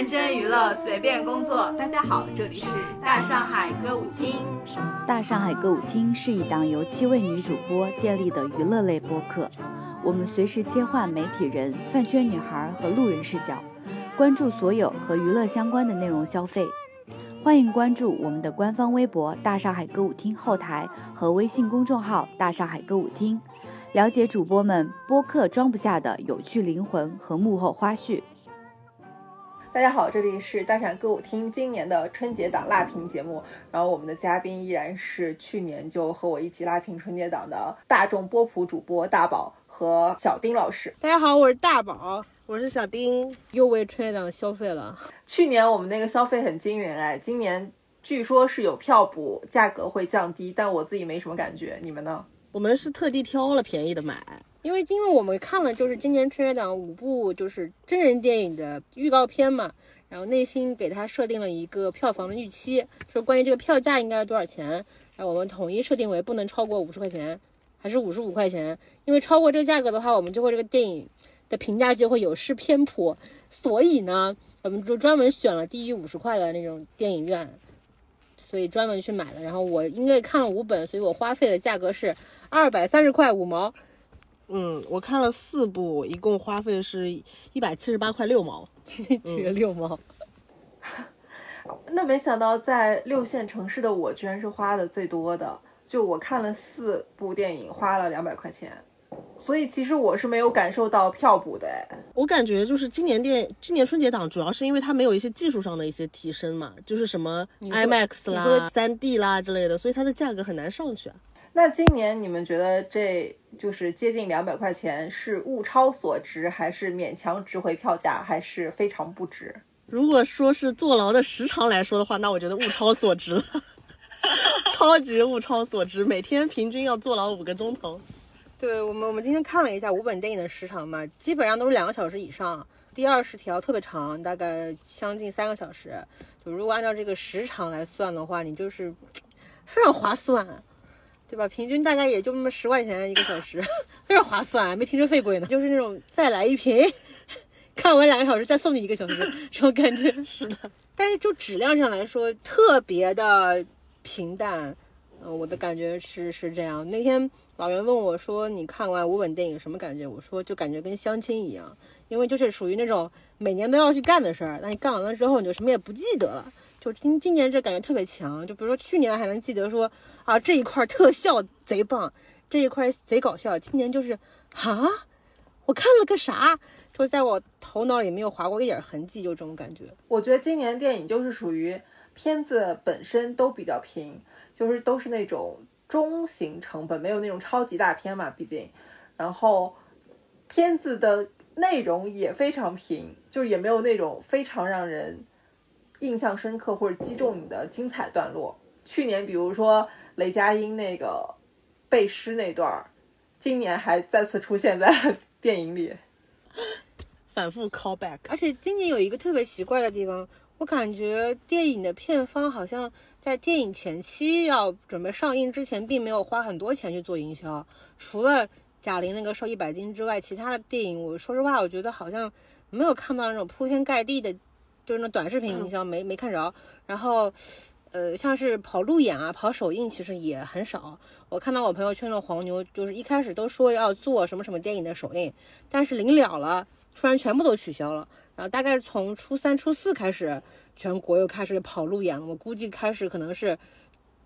认真娱乐，随便工作。大家好，这里是大上海歌舞厅。大上海歌舞厅是一档由七位女主播建立的娱乐类播客，我们随时切换媒体人、饭圈女孩和路人视角，关注所有和娱乐相关的内容消费。欢迎关注我们的官方微博“大上海歌舞厅”后台和微信公众号“大上海歌舞厅”，了解主播们播客装不下的有趣灵魂和幕后花絮。大家好，这里是大闪歌舞厅今年的春节档拉平节目。然后我们的嘉宾依然是去年就和我一起拉平春节档的大众波普主播大宝和小丁老师。大家好，我是大宝，我是小丁，又为春节档消费了。去年我们那个消费很惊人哎，今年据说是有票补，价格会降低，但我自己没什么感觉。你们呢？我们是特地挑了便宜的买。因为因为我们看了就是今年春节档五部就是真人电影的预告片嘛，然后内心给他设定了一个票房的预期，说关于这个票价应该是多少钱，然后我们统一设定为不能超过五十块钱，还是五十五块钱，因为超过这个价格的话，我们就会这个电影的评价就会有失偏颇，所以呢，我们就专门选了低于五十块的那种电影院，所以专门去买的。然后我因为看了五本，所以我花费的价格是二百三十块五毛。嗯，我看了四部，一共花费是一百七十八块六毛，这个六毛。那没想到在六线城市的我，居然是花的最多的。就我看了四部电影，花了两百块钱，所以其实我是没有感受到票补的。哎，我感觉就是今年电今年春节档，主要是因为它没有一些技术上的一些提升嘛，就是什么 IMAX 啦、三 D 啦之类的，所以它的价格很难上去啊。那今年你们觉得这就是接近两百块钱是物超所值，还是勉强值回票价，还是非常不值？如果说是坐牢的时长来说的话，那我觉得物超所值了，超级物超所值，每天平均要坐牢五个钟头。对我们，我们今天看了一下五本电影的时长嘛，基本上都是两个小时以上，第二十条特别长，大概将近三个小时。就如果按照这个时长来算的话，你就是非常划算。对吧？平均大概也就那么十块钱一个小时，非常划算，没停车费贵呢。就是那种再来一瓶，看完两个小时再送你一个小时这种感觉。是的，但是就质量上来说特别的平淡。嗯，我的感觉是是这样。那天老袁问我说：“你看完五本电影什么感觉？”我说：“就感觉跟相亲一样，因为就是属于那种每年都要去干的事儿。那你干完了之后，你就什么也不记得了。”就今今年这感觉特别强，就比如说去年还能记得说啊这一块特效贼棒，这一块贼搞笑。今年就是啊，我看了个啥？就在我头脑里没有划过一点痕迹，就这种感觉。我觉得今年电影就是属于片子本身都比较平，就是都是那种中型成本，没有那种超级大片嘛，毕竟。然后片子的内容也非常平，就是也没有那种非常让人。印象深刻或者击中你的精彩段落，去年比如说雷佳音那个背诗那段儿，今年还再次出现在 电影里，反复 call back。而且今年有一个特别奇怪的地方，我感觉电影的片方好像在电影前期要准备上映之前，并没有花很多钱去做营销，除了贾玲那个瘦一百斤之外，其他的电影，我说实话，我觉得好像没有看到那种铺天盖地的。就是那短视频营销没没看着，然后，呃，像是跑路演啊、跑首映，其实也很少。我看到我朋友圈的黄牛，就是一开始都说要做什么什么电影的首映，但是临了了，突然全部都取消了。然后大概从初三、初四开始，全国又开始跑路演了。我估计开始可能是，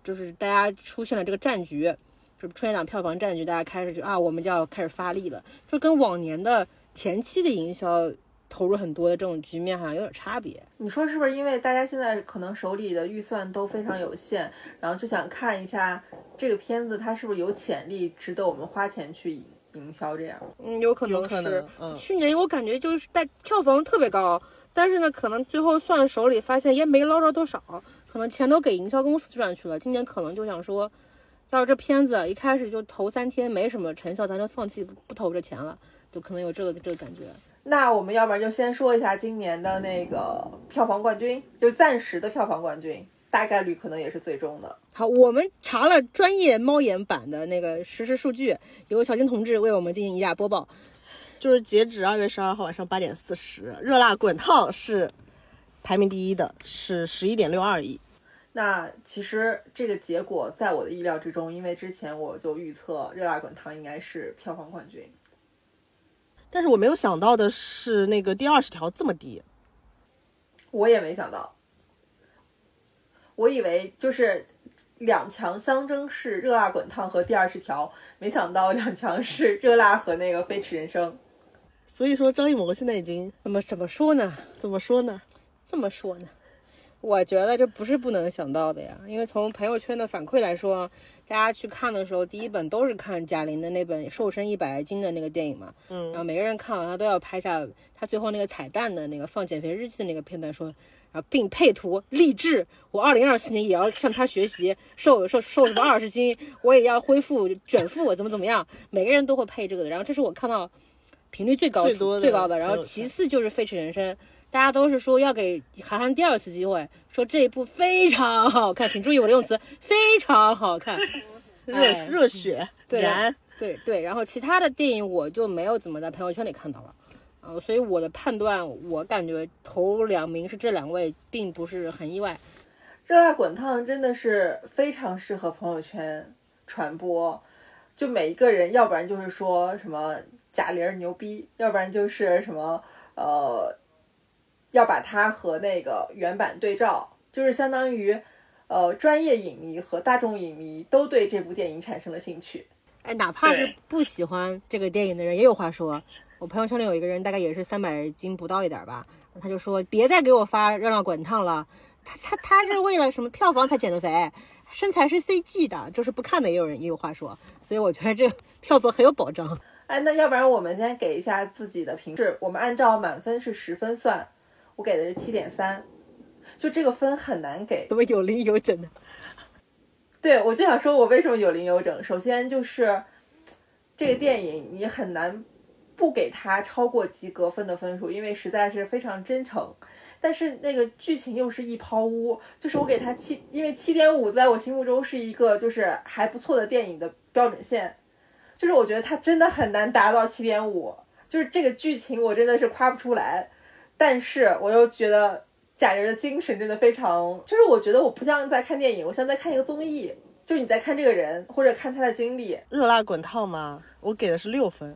就是大家出现了这个战局，就是春节档票房战局，大家开始就啊，我们就要开始发力了，就跟往年的前期的营销。投入很多的这种局面好像有点差别，你说是不是？因为大家现在可能手里的预算都非常有限，然后就想看一下这个片子它是不是有潜力，值得我们花钱去营销这样。嗯，有可能是。去年我感觉就是带票房特别高，但是呢，可能最后算手里发现也没捞着多少，可能钱都给营销公司赚去了。今年可能就想说，要是这片子一开始就头三天没什么成效，咱就放弃不不投这钱了，就可能有这个这个感觉。那我们要不然就先说一下今年的那个票房冠军，就暂时的票房冠军，大概率可能也是最终的。好，我们查了专业猫眼版的那个实时数据，由小金同志为我们进行一下播报。就是截止二月十二号晚上八点四十，《热辣滚烫》是排名第一的是十一点六二亿。那其实这个结果在我的意料之中，因为之前我就预测《热辣滚烫》应该是票房冠军。但是我没有想到的是，那个第二十条这么低。我也没想到，我以为就是两强相争是《热辣滚烫》和第二十条，没想到两强是《热辣》和那个《飞驰人生》。所以说，张艺谋现在已经怎么怎么说呢？怎么说呢？这么说呢？我觉得这不是不能想到的呀，因为从朋友圈的反馈来说，大家去看的时候，第一本都是看贾玲的那本《瘦身一百来斤》的那个电影嘛，嗯，然后每个人看完他都要拍下他最后那个彩蛋的那个放减肥日记的那个片段，说，然后并配图励志，我二零二四年也要向他学习，瘦瘦瘦什么二十斤，我也要恢复卷腹，怎么怎么样，每个人都会配这个的，然后这是我看到频率最高最高的，然后其次就是《飞驰人生》。大家都是说要给韩寒第二次机会，说这一部非常好看，请注意我的用词，非常好看。热哎热血对燃，对对，然后其他的电影我就没有怎么在朋友圈里看到了，呃，所以我的判断，我感觉头两名是这两位，并不是很意外。热辣滚烫真的是非常适合朋友圈传播，就每一个人，要不然就是说什么贾玲儿牛逼，要不然就是什么呃，要把它和那个原版对照，就是相当于呃专业影迷和大众影迷都对这部电影产生了兴趣。哎，哪怕是不喜欢这个电影的人也有话说。我朋友圈里有一个人，大概也是三百斤不到一点儿吧，他就说别再给我发《热辣滚烫》了，他他他是为了什么票房才减的肥，身材是 CG 的，就是不看的也有人也有话说，所以我觉得这个票房很有保障。哎，那要不然我们先给一下自己的评是，我们按照满分是十分算，我给的是七点三，就这个分很难给。怎么有零有整的？对，我就想说，我为什么有零有整？首先就是这个电影你很难不给它超过及格分的分数，因为实在是非常真诚。但是那个剧情又是一抛污，就是我给它七，因为七点五在我心目中是一个就是还不错的电影的标准线，就是我觉得它真的很难达到七点五，就是这个剧情我真的是夸不出来，但是我又觉得贾玲的精神真的非常，就是我觉得我不像在看电影，我像在看一个综艺，就是你在看这个人或者看他的经历。热辣滚烫吗，我给的是六分。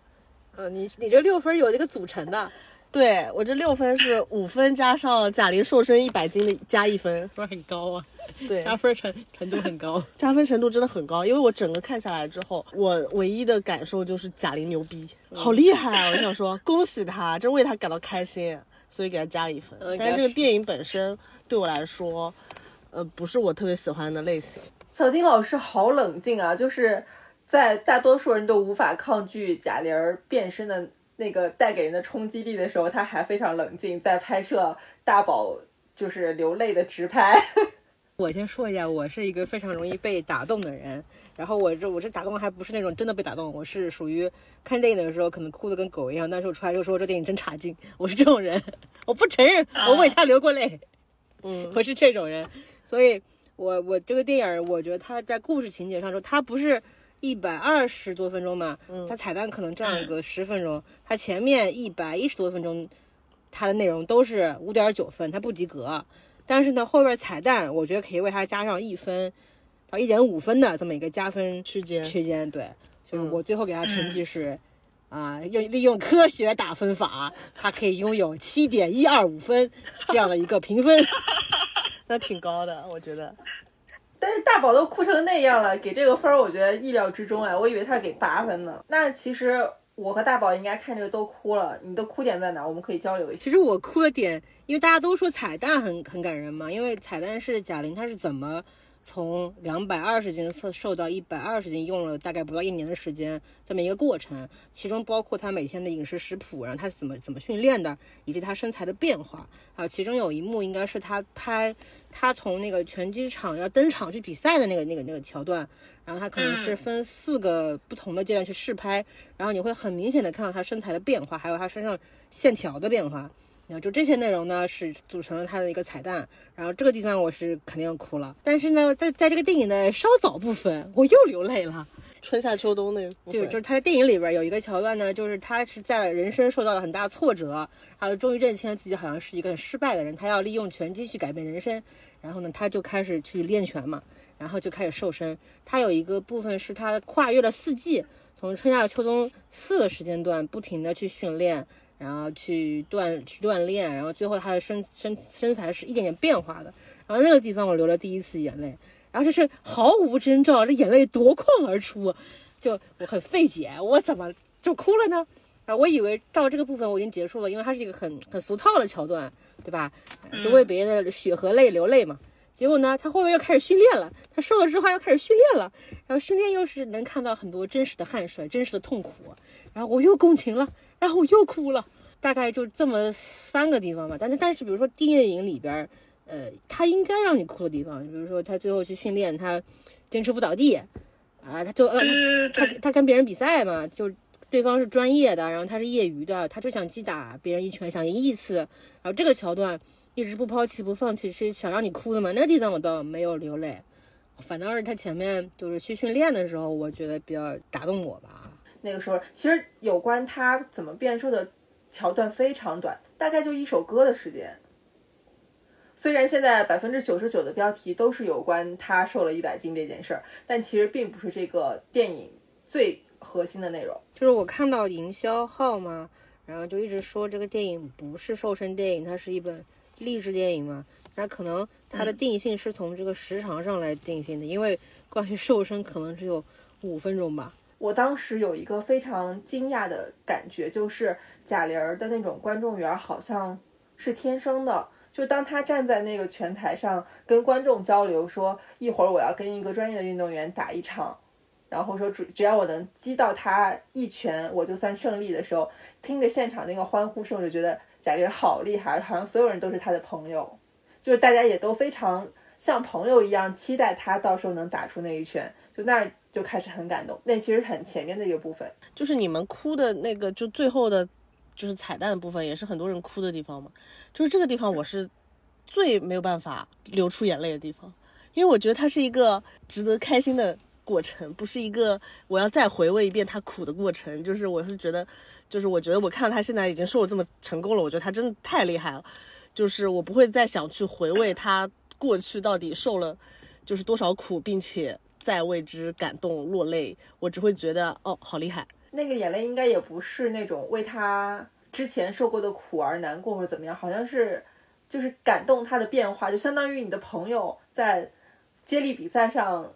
嗯，你你这六分有这个组成的，对我这六分是五分加上贾玲瘦身一百斤的加一分，分很高啊，对，加分程程度很高。加分程度真的很高。因为我整个看下来之后，我唯一的感受就是贾玲牛逼，好厉害啊！我就想说，恭喜她，真为她感到开心，所以给他加了一分。嗯但是这个电影本身对我来说，呃，不是我特别喜欢的类型。小金老师好冷静啊，就是在大多数人都无法抗拒贾玲儿变身的那个带给人的冲击力的时候，他还非常冷静，在拍摄大宝就是流泪的直拍。我先说一下，我是一个非常容易被打动的人。然后我这我这打动还不是那种真的被打动，我是属于看电影的时候可能哭的跟狗一样，但是我出来就说这电影真差劲。我是这种人，我不承认 我为他流过泪，嗯，我是这种人。所以我我这个电影，我觉得它在故事情节上说，它不是一百二十多分钟嘛，它彩蛋可能占个十分钟，它前面一百一十多分钟，它的内容都是五点九分，它不及格。但是呢，后边彩蛋我觉得可以为它加上一分到一点五分的这么一个加分区间区间。对，就是嗯我最后给它成绩是。啊，用利用科学打分法，它可以拥有七点一二五分这样的一个评分。那挺高的，我觉得。但是大宝都哭成那样了，给这个分儿，我觉得意料之中哎，我以为他给八分呢。那其实我和大宝应该看这个都哭了，你的哭点在哪？我们可以交流一下。其实我哭的点，因为大家都说彩蛋很很感人嘛，因为彩蛋是贾玲她是怎么从两百二十斤瘦到一百二十斤，用了大概不到一年的时间，这么一个过程，其中包括她每天的饮食食谱，然后她怎么怎么训练的，以及她身材的变化，还有其中有一幕应该是她拍她从那个拳击场要登场去比赛的那个那个那个桥段。然后他可能是分四个不同的阶段去试拍，然后你会很明显的看到他身材的变化，还有他身上线条的变化。然后就这些内容呢，是组成了他的一个彩蛋。然后这个地方我是肯定哭了，但是呢，在在这个电影的稍早部分，我又流泪了。春夏秋冬那个，就就是他在电影里边有一个桥段呢，就是他是在人生受到了很大挫折，然后终于认清了自己好像是一个很失败的人，他要利用拳击去改变人生，然后呢，他就开始去练拳嘛，然后就开始瘦身。它有一个部分是它跨越了四季，从春夏秋冬四个时间段不停的去训练，然后去锻去锻炼，然后最后他的身身身材是一点点变化的。然后那个地方我流了第一次眼泪，然后就是毫无征兆，这眼泪夺眶而出，就我很费解，我怎么就哭了呢？啊，我以为到这个部分我已经结束了，因为它是一个很很俗套的桥段，对吧？就为别人的血和泪流泪嘛。结果呢，他后面又开始训练了，他瘦了之后又开始训练了，然后训练又是能看到很多真实的汗水、真实的痛苦，然后我又共情了，然后我又哭了，大概就这么三个地方吧。但是但是，比如说电影里边。呃，他应该让你哭的地方，比如说他最后去训练，他坚持不倒地，啊，他就呃，他他跟别人比赛嘛，就对方是专业的，然后他是业余的，他就想击打别人一拳，想赢一次，然后这个桥段一直不抛弃不放弃，是想让你哭的嘛？那个地方我倒没有流泪，反倒是他前面就是去训练的时候，我觉得比较打动我吧。那个时候其实有关他怎么变瘦的桥段非常短，大概就一首歌的时间。虽然现在百分之九十九的标题都是有关他瘦了一百斤这件事儿，但其实并不是这个电影最核心的内容。就是我看到营销号嘛，然后就一直说这个电影不是瘦身电影，它是一本励志电影嘛。那可能它的定性是从这个时长上来定性的，因为关于瘦身可能只有五分钟吧。我当时有一个非常惊讶的感觉，就是贾玲儿的那种观众缘好像是天生的。就当他站在那个拳台上跟观众交流，说一会儿我要跟一个专业的运动员打一场，然后说只只要我能击到他一拳，我就算胜利的时候，听着现场那个欢呼声，我就觉得贾玲好厉害，好像所有人都是他的朋友，就是大家也都非常像朋友一样期待他到时候能打出那一拳，就那儿就开始很感动。那其实很前面的一个部分，就是你们哭的那个，就最后的。就是彩蛋的部分，也是很多人哭的地方嘛。就是这个地方，我是最没有办法流出眼泪的地方，因为我觉得它是一个值得开心的过程，不是一个我要再回味一遍他苦的过程。就是我是觉得，就是我觉得我看到他现在已经瘦的这么成功了，我觉得他真的太厉害了。就是我不会再想去回味他过去到底受了就是多少苦，并且再为之感动落泪。我只会觉得哦，好厉害。那个眼泪应该也不是那种为他之前受过的苦而难过或者怎么样，好像是就是感动他的变化，就相当于你的朋友在接力比赛上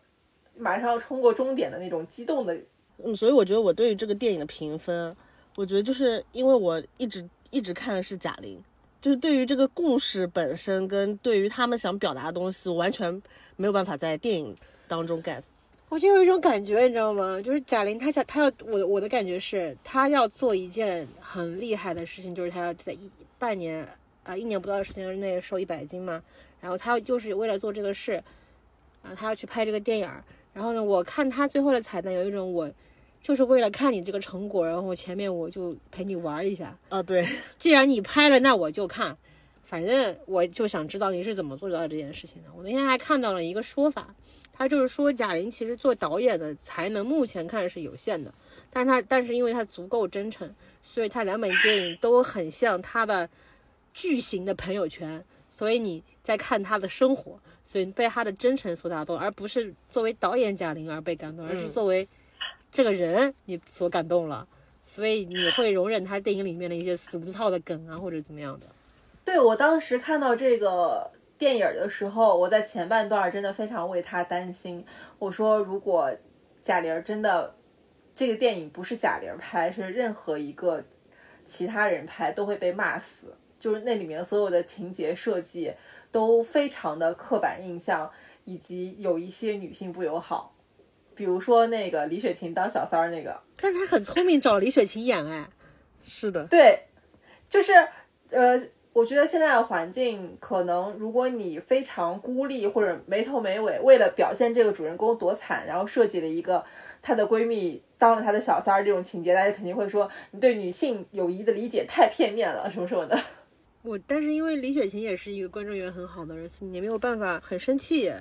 马上要冲过终点的那种激动的。嗯，所以我觉得我对于这个电影的评分，我觉得就是因为我一直一直看的是贾玲，就是对于这个故事本身跟对于他们想表达的东西，完全没有办法在电影当中 get。我就有一种感觉，你知道吗？就是贾玲，她想，她要我我的感觉是，她要做一件很厉害的事情，就是她要在一半年啊一年不到的时间内瘦一百斤嘛。然后她就是为了做这个事，然后她要去拍这个电影。然后呢，我看她最后的彩蛋，有一种我就是为了看你这个成果，然后前面我就陪你玩一下。啊，对，既然你拍了，那我就看。反正我就想知道你是怎么做到这件事情的。我那天还看到了一个说法。他就是说，贾玲其实做导演的才能目前看是有限的，但是他但是因为他足够真诚，所以他两本电影都很像他的巨型的朋友圈，所以你在看他的生活，所以被他的真诚所打动，而不是作为导演贾玲而被感动，而是作为这个人你所感动了，所以你会容忍他电影里面的一些俗套的梗啊或者怎么样的。对我当时看到这个。电影的时候，我在前半段真的非常为他担心。我说，如果贾玲真的这个电影不是贾玲拍，是任何一个其他人拍，都会被骂死。就是那里面所有的情节设计都非常的刻板印象，以及有一些女性不友好。比如说那个李雪琴当小三儿那个，但是他很聪明，找李雪琴演哎。是的，对，就是呃。我觉得现在的环境，可能如果你非常孤立或者没头没尾，为了表现这个主人公多惨，然后设计了一个她的闺蜜当了她的小三儿这种情节，大家肯定会说你对女性友谊的理解太片面了，什么什么的。我但是因为李雪琴也是一个观众缘很好的人，你没有办法很生气。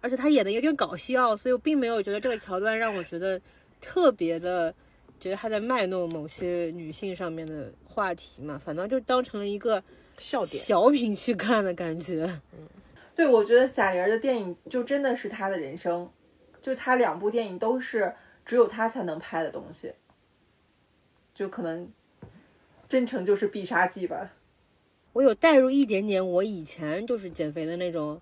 而且他演的有点搞笑，所以我并没有觉得这个桥段让我觉得特别的，觉得他在卖弄某些女性上面的话题嘛，反倒就当成了一个笑点。小品去看的感觉。嗯 对，我觉得贾玲儿的电影就真的是她的人生，就她两部电影都是只有她才能拍的东西，就可能真诚就是必杀技吧。我有带入一点点我以前就是减肥的那种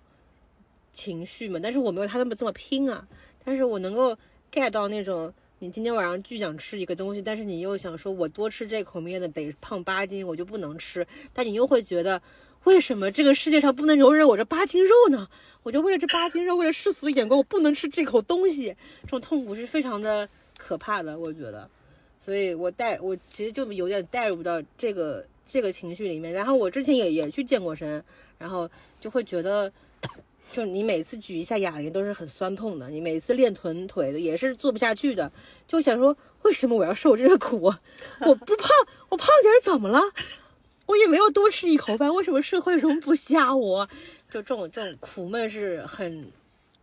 情绪嘛，但是我没有他那么这么拼啊。但是我能够 get 到那种你今天晚上巨想吃一个东西，但是你又想说我多吃这口面的得胖八斤，我就不能吃，但你又会觉得为什么这个世界上不能容忍我这八斤肉呢？我就为了这八斤肉，为了世俗的眼光，我不能吃这口东西，这种痛苦是非常的可怕的，我觉得。所以我带我其实就有点带入到这个这个情绪里面。然后我之前也也去健过身，然后就会觉得，就你每次举一下哑铃都是很酸痛的，你每次练臀腿的也是做不下去的，就想说为什么我要受这个苦？我不胖，我胖点怎么了？我也没有多吃一口饭，为什么社会容不下我？就这种这种苦闷是很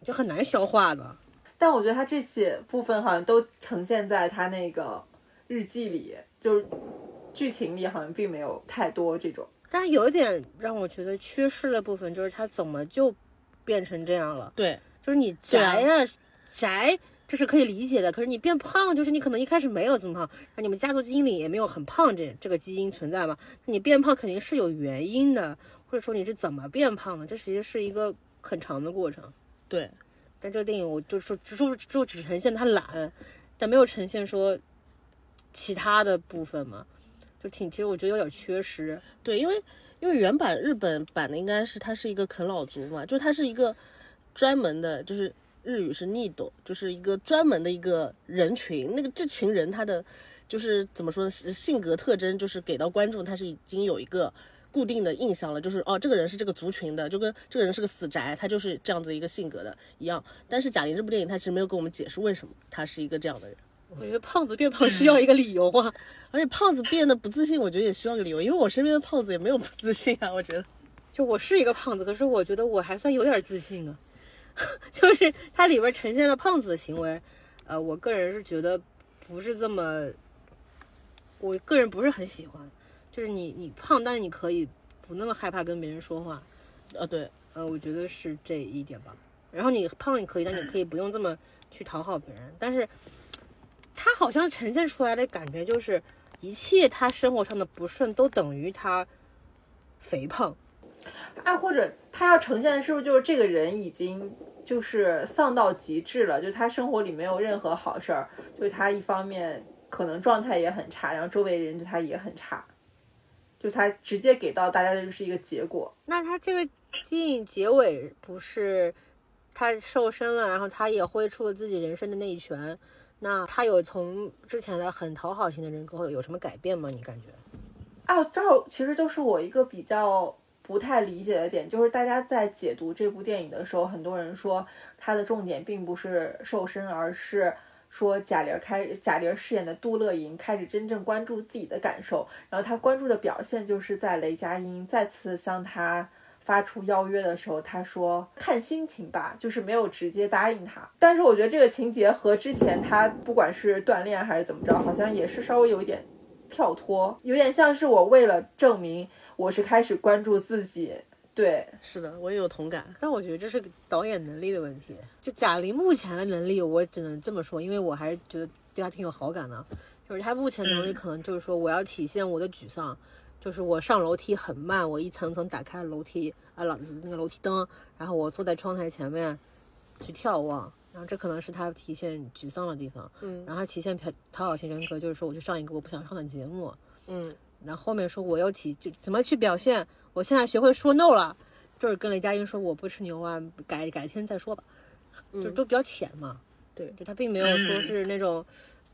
就很难消化的。但我觉得他这些部分好像都呈现在他那个日记里，就是剧情里好像并没有太多这种。但是有一点让我觉得缺失的部分，就是他怎么就变成这样了？对，就是你宅呀、宅，这是可以理解的。可是你变胖，就是你可能一开始没有这么胖，那你们家族基因里也没有很胖这这个基因存在嘛？你变胖肯定是有原因的，或者说你是怎么变胖的？这其实是一个很长的过程。对，但这个电影我就说就说就只呈现他懒，但没有呈现说其他的部分嘛，就挺其实我觉得有点缺失。对，因为因为原版日本版的应该是它是一个啃老族嘛，就它是一个专门的，就是日语是 nido，就是一个专门的一个人群。那个这群人他的就是怎么说呢，性格特征就是给到观众他是已经有一个固定的印象了，就是哦这个人是这个族群的，就跟这个人是个死宅，他就是这样子一个性格的一样。但是贾玲这部电影他其实没有跟我们解释为什么他是一个这样的人。我觉得胖子变胖需要一个理由啊。而且胖子变得不自信，我觉得也需要个理由，因为我身边的胖子也没有不自信啊，我觉得。就我是一个胖子，可是我觉得我还算有点自信啊。就是它里边呈现了胖子的行为，呃，我个人是觉得不是这么，我个人不是很喜欢。就是你你胖，但是你可以不那么害怕跟别人说话，呃，对，呃，我觉得是这一点吧。然后你胖你可以，但你可以不用这么去讨好别人。但是他好像呈现出来的感觉就是，一切他生活上的不顺都等于他肥胖。啊，或者他要呈现的是不是就是这个人已经就是丧到极致了，就是他生活里没有任何好事儿，就是他一方面可能状态也很差，然后周围人对他也很差，就他直接给到大家的就是一个结果。那他这个电影结尾不是他瘦身了，然后他也挥出了自己人生的那一拳。那他有从之前的很讨好型的人格有什么改变吗？你感觉？啊，这儿其实就是我一个比较不太理解的点，就是大家在解读这部电影的时候，很多人说他的重点并不是瘦身，而是说贾玲开贾玲饰演的杜乐莹开始真正关注自己的感受，然后她关注的表现就是在雷佳音再次向她。发出邀约的时候，他说看心情吧，就是没有直接答应他。但是我觉得这个情节和之前他不管是锻炼还是怎么着，好像也是稍微有一点跳脱，有点像是我为了证明我是开始关注自己。对，是的，我也有同感。但我觉得这是导演能力的问题。就贾玲目前的能力，我只能这么说，因为我还是觉得对她挺有好感的。就是她目前能力可能就是说，我要体现我的沮丧。就是我上楼梯很慢，我一层层打开楼梯啊老那个楼梯灯，然后我坐在窗台前面去眺望，然后这可能是他体现沮丧的地方。嗯。然后他体现讨讨好型人格，就是说我去上一个我不想上的节目，嗯，然后后面说我要体就怎么去表现，我现在学会说 no 了，就是跟雷佳音说我不吃牛蛙，改改天再说吧，就都比较浅嘛。对。就他并没有说是那种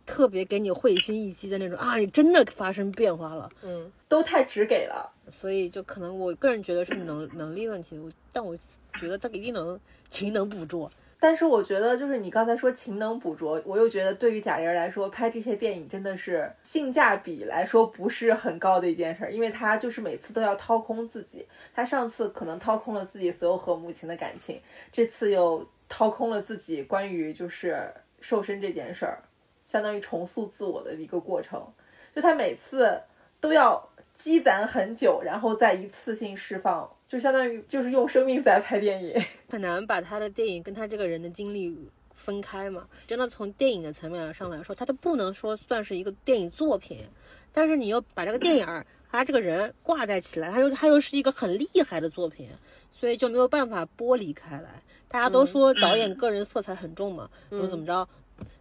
特别给你会心一击的那种啊，你真的发生变化了。嗯，都太直给了。所以就可能我个人觉得是能能力问题，我但我觉得他一定能勤能补拙。但是我觉得，就是你刚才说勤能补拙，我又觉得对于贾玲来说，拍这些电影真的是性价比来说不是很高的一件事儿，因为她就是每次都要掏空自己。她上次可能掏空了自己所有和母亲的感情，这次又掏空了自己关于就是瘦身这件事儿，相当于重塑自我的一个过程。就他每次都要积攒很久，然后再一次性释放，就相当于就是用生命在拍电影。很难把他的电影跟他这个人的经历分开嘛。真的从电影的层面上来说，他都不能说算是一个电影作品，但是你又把这个电影他这个人挂在起来，他又他又是一个很厉害的作品，所以就没有办法剥离开来。大家都说导演个人色彩很重嘛，怎么怎么着？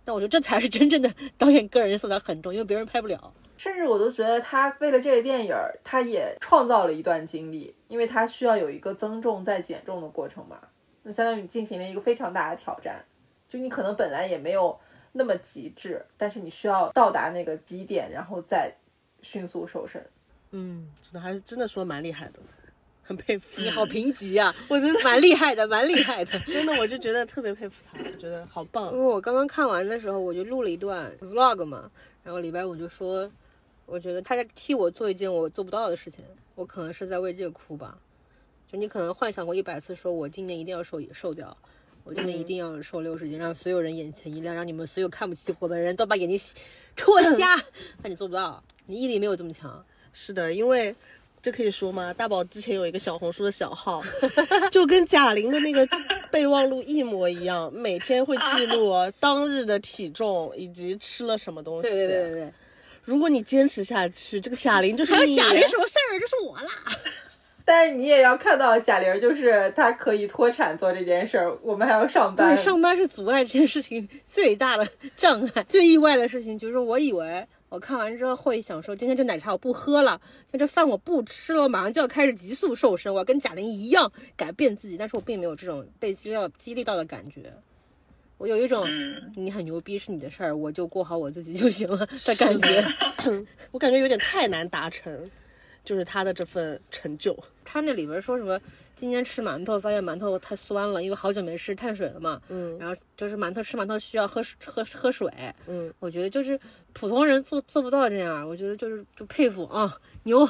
但我觉得这才是真正的 导演个人色彩很重，因为别人拍不了。甚至我都觉得他为了这个电影儿，他也创造了一段经历，因为他需要有一个增重再减重的过程嘛。那相当于你进行了一个非常大的挑战，就你可能本来也没有那么极致，但是你需要到达那个极点，然后再迅速瘦身。嗯，真的还是真的说蛮厉害的，很佩服。你好评级啊，我真的蛮厉害的，蛮厉害的。真的，我就觉得特别佩服他，我觉得好棒因。为我刚刚看完的时候，我就录了一段 vlog 嘛，然后礼拜五就说，我觉得他在替我做一件我做不到的事情，我可能是在为这个哭吧。就你可能幻想过一百次，说我今年一定要瘦瘦掉，我今年一定要瘦六十斤，让所有人眼前一亮，让你们所有看不起我的人都把眼睛 戳 瞎。但你做不到，你毅力没有这么强。是的，因为这可以说吗？大宝之前有一个小红书的小号，就跟贾玲的那个备忘录一模一样，每天会记录当日的体重以及吃了什么东西。对对对对对，如果你坚持下去，这个贾玲就是你。贾玲什么事儿？就是我啦。但是你也要看到贾玲，就是她可以脱产做这件事儿，我们还要上班。对，上班是阻碍这件事情最大的障碍。最意外的事情就是，我以为我看完之后会想说，今天这奶茶我不喝了，像这饭我不吃了，我马上就要开始急速瘦身，我要跟贾玲一样改变自己。但是我并没有这种被激励到激励到的感觉。我有一种你很牛逼是你的事儿，我就过好我自己就行了的感觉。我感觉有点太难达成，就是他的这份成就。他那里边说什么？今天吃馒头，发现馒头太酸了，因为好久没吃碳水了嘛。嗯然后就是馒头吃馒头需要喝水喝喝水。嗯，我觉得就是普通人做做不到这样，我觉得就是就佩服啊，牛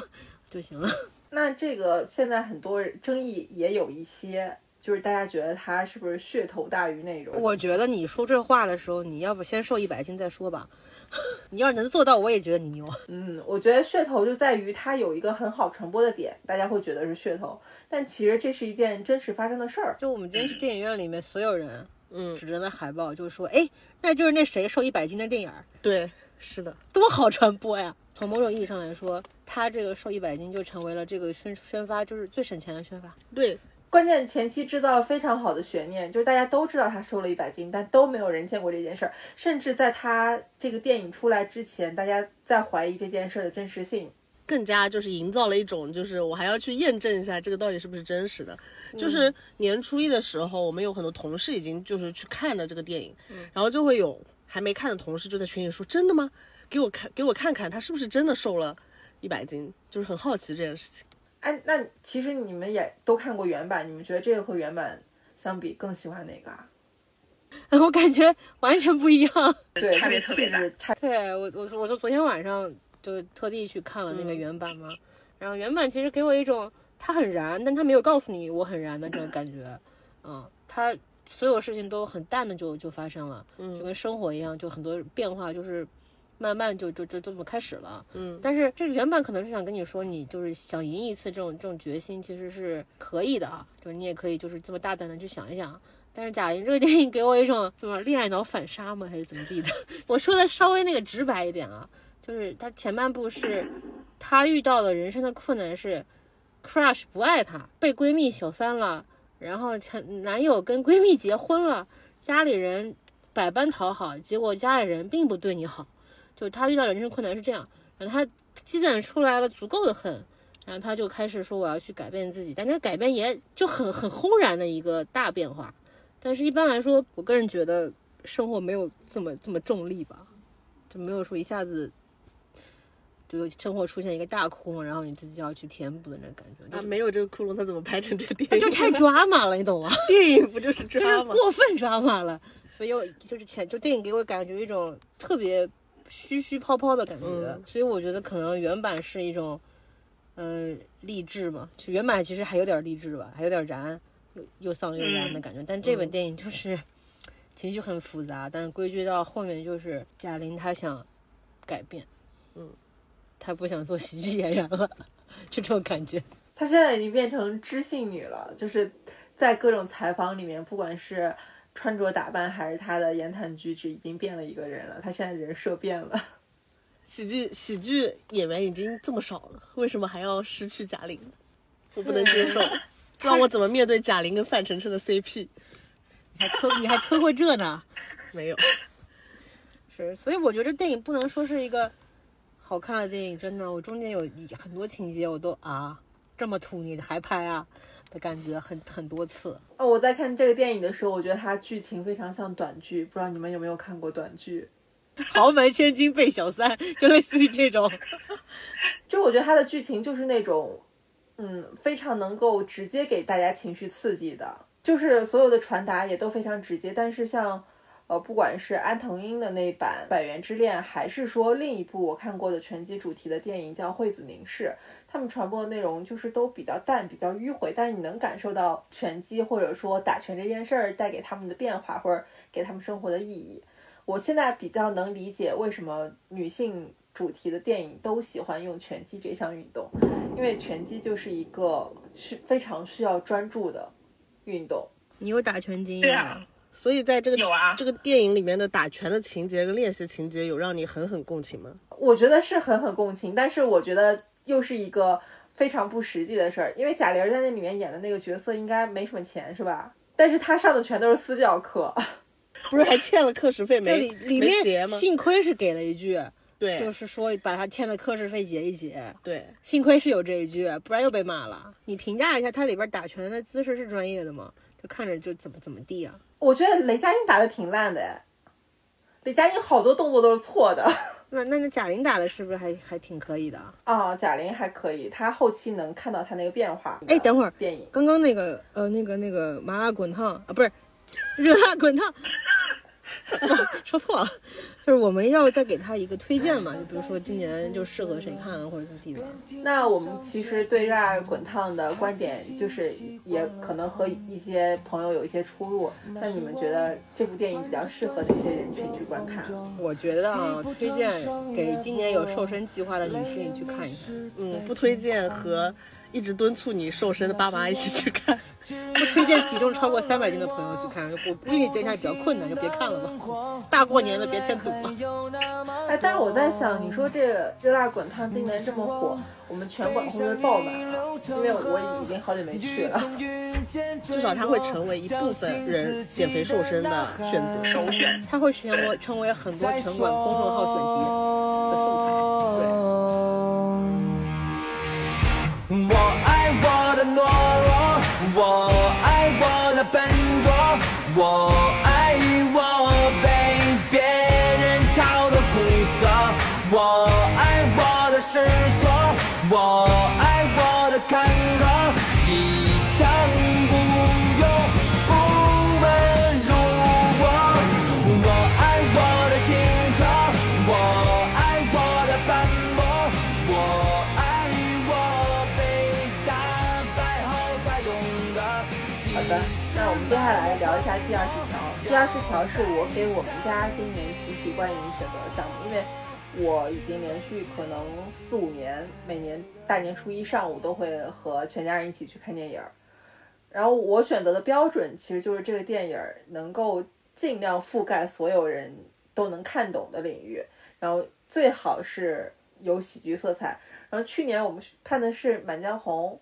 就行了。那这个现在很多争议也有一些，就是大家觉得他是不是噱头大于内容？我觉得你说这话的时候，你要不先瘦一百斤再说吧。你要是能做到，我也觉得你牛。嗯，我觉得噱头就在于它有一个很好传播的点，大家会觉得是噱头，但其实这是一件真实发生的事儿。就我们今天去电影院里面，所有人嗯，指着那海报就说：“哎，那就是那谁瘦一百斤的电影儿，对，是的，多好传播呀！”从某种意义上来说，他这个瘦一百斤就成为了这个宣宣发就是最省钱的宣发。对，关键前期制造了非常好的悬念，就是大家都知道他瘦了一百斤，但都没有人见过这件事儿，甚至在他这个电影出来之前，大家在怀疑这件事儿的真实性。更加就是营造了一种，就是我还要去验证一下这个到底是不是真实的。就是年初一的时候，我们有很多同事已经就是去看了这个电影，然后就会有还没看的同事就在群里说：“真的吗？给我看，给我看看他是不是真的瘦了一百斤。”就是很好奇这件事情。哎，那其实你们也都看过原版，你们觉得这个和原版相比更喜欢哪个啊？我感觉完全不一样。对，差别特别大气质差。对我，我我说昨天晚上就是特地去看了那个原版嘛，然后原版其实给我一种它很燃，但它没有告诉你我很燃的这种感觉，嗯，它所有事情都很淡的就就发生了，嗯就跟生活一样，就很多变化就是慢慢就就就这么开始了，嗯但是这个原版可能是想跟你说，你就是想赢一次这种这种决心其实是可以的啊，就是你也可以就是这么大胆的去想一想。但是贾玲这个电影给我一种什么恋爱脑反杀吗？还是怎么地的？我说的稍微那个直白一点啊，就是她前半部是她遇到的人生的困难是，crush 不爱她，被闺蜜小三了，然后前男友跟闺蜜结婚了，家里人百般讨好，结果家里人并不对你好，就是他遇到人生困难是这样，然后他积攒出来了足够的恨。然后他就开始说我要去改变自己，但这个改变也就很很轰然的一个大变化。但是一般来说，我个人觉得生活没有这么这么重力吧，就没有说一下子就生活出现一个大窟窿，然后你自己要去填补的那种感觉，他没有这个窟窿，他怎么拍成这个电影？就太抓马了，你懂吗？电影不就是就是抓吗？过分抓马了，所以我就是前就电影给我感觉一种特别虚虚泡泡的感觉，嗯所以我觉得可能原版是一种，呃，励志嘛，就原版其实还有点励志吧，还有点燃，又又丧又燃的感觉。但这本电影就是情绪很复杂，但是归结到后面就是贾玲她想改变，嗯，她不想做喜剧演员了，就这种感觉。她现在已经变成知性女了，就是在各种采访里面，不管是穿着打扮还是他的言谈举止，已经变了一个人了。他现在人设变了。喜剧喜剧演员已经这么少了，为什么还要失去贾玲？我不能接受，让我怎么面对贾玲跟范丞丞的 CP？你还磕你还磕过这呢？没有，是，所以我觉得这电影不能说是一个好看的电影，真的，我中间有很多情节我都啊这么土你还拍啊的感觉很很多次。哦，我在看这个电影的时候，我觉得它剧情非常像短剧，不知道你们有没有看过短剧？豪门千金被小三，就类似于这种。就我觉得它的剧情就是那种，嗯，非常能够直接给大家情绪刺激的，就是所有的传达也都非常直接。但是像，呃，不管是安藤英的那版《百元之恋》，还是说另一部我看过的拳击主题的电影叫《惠子凝视》，他们传播的内容就是都比较淡、比较迂回，但是你能感受到拳击或者说打拳这件事儿带给他们的变化，或者给他们生活的意义。我现在比较能理解为什么女性主题的电影都喜欢用拳击这项运动，因为拳击就是一个是非常需要专注的运动。你有打拳经验？对啊，所以在这个有啊这个电影里面的打拳的情节跟练习情节，有让你狠狠共情吗？我觉得是狠狠共情，但是我觉得又是一个非常不实际的事儿，因为贾玲在那里面演的那个角色应该没什么钱是吧？但是她上的全都是私教课。不是还欠了课时费没里里？面幸亏是给了一句，对，就是说把他欠的课时费结一结。对，幸亏是有这一句，不然又被骂了。你评价一下，他里边打拳的姿势是专业的吗？就看着就怎么怎么地啊？我觉得雷佳音打的挺烂的哎，雷佳音好多动作都是错的。那那那贾玲打的是不是还还挺可以的？啊，贾玲还可以，她后期能看到她那个变化。哎，等会儿，电影刚刚那个呃那个那个麻辣滚烫啊，不是 热辣滚烫，说错了，就是我们要再给他一个推荐嘛，就比如说今年就适合谁看啊或者什么地方。那我们其实对热爱滚烫的观点，就是也可能和一些朋友有一些出入。那你们觉得这部电影比较适合哪些人群去观看？我觉得啊，推荐给今年有瘦身计划的女性去看一看。嗯，不推荐和一直敦促你瘦身的爸妈一起去看。不推荐体重超过三百斤的朋友去看，我估计减下来比较困难，就别看了吧。大过年的别添堵了。哎，但是我在想，你说这热辣滚烫今年这么火，我们拳馆会不会爆满啊？因为我已经好久没去了。至少它会成为一部分人减肥瘦身的选择。首选。它会成为成为很多拳馆公众号选题的素材。对。我第二十条是我给我们家今年集体观影选择的项目，因为我已经连续可能四五年，每年大年初一上午都会和全家人一起去看电影儿。然后我选择的标准其实就是这个电影儿能够尽量覆盖所有人都能看懂的领域，然后最好是有喜剧色彩。然后去年我们看的是《满江红》，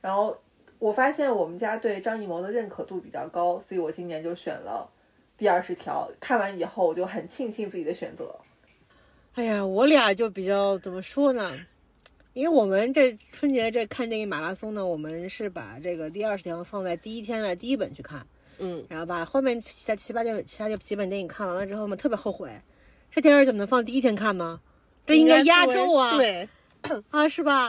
然后我发现我们家对张艺谋的认可度比较高，所以我今年就选了第二十条。看完以后，我就很庆幸自己的选择。哎呀，我俩就比较怎么说呢？因为我们这春节这看电影马拉松呢，我们是把这个第二十条放在第一天的第一本去看，嗯，然后把后面其他七八电其他几本电影看完了之后嘛，特别后悔，这电影怎么能放第一天看呢？这应该压轴啊！对，啊，是吧？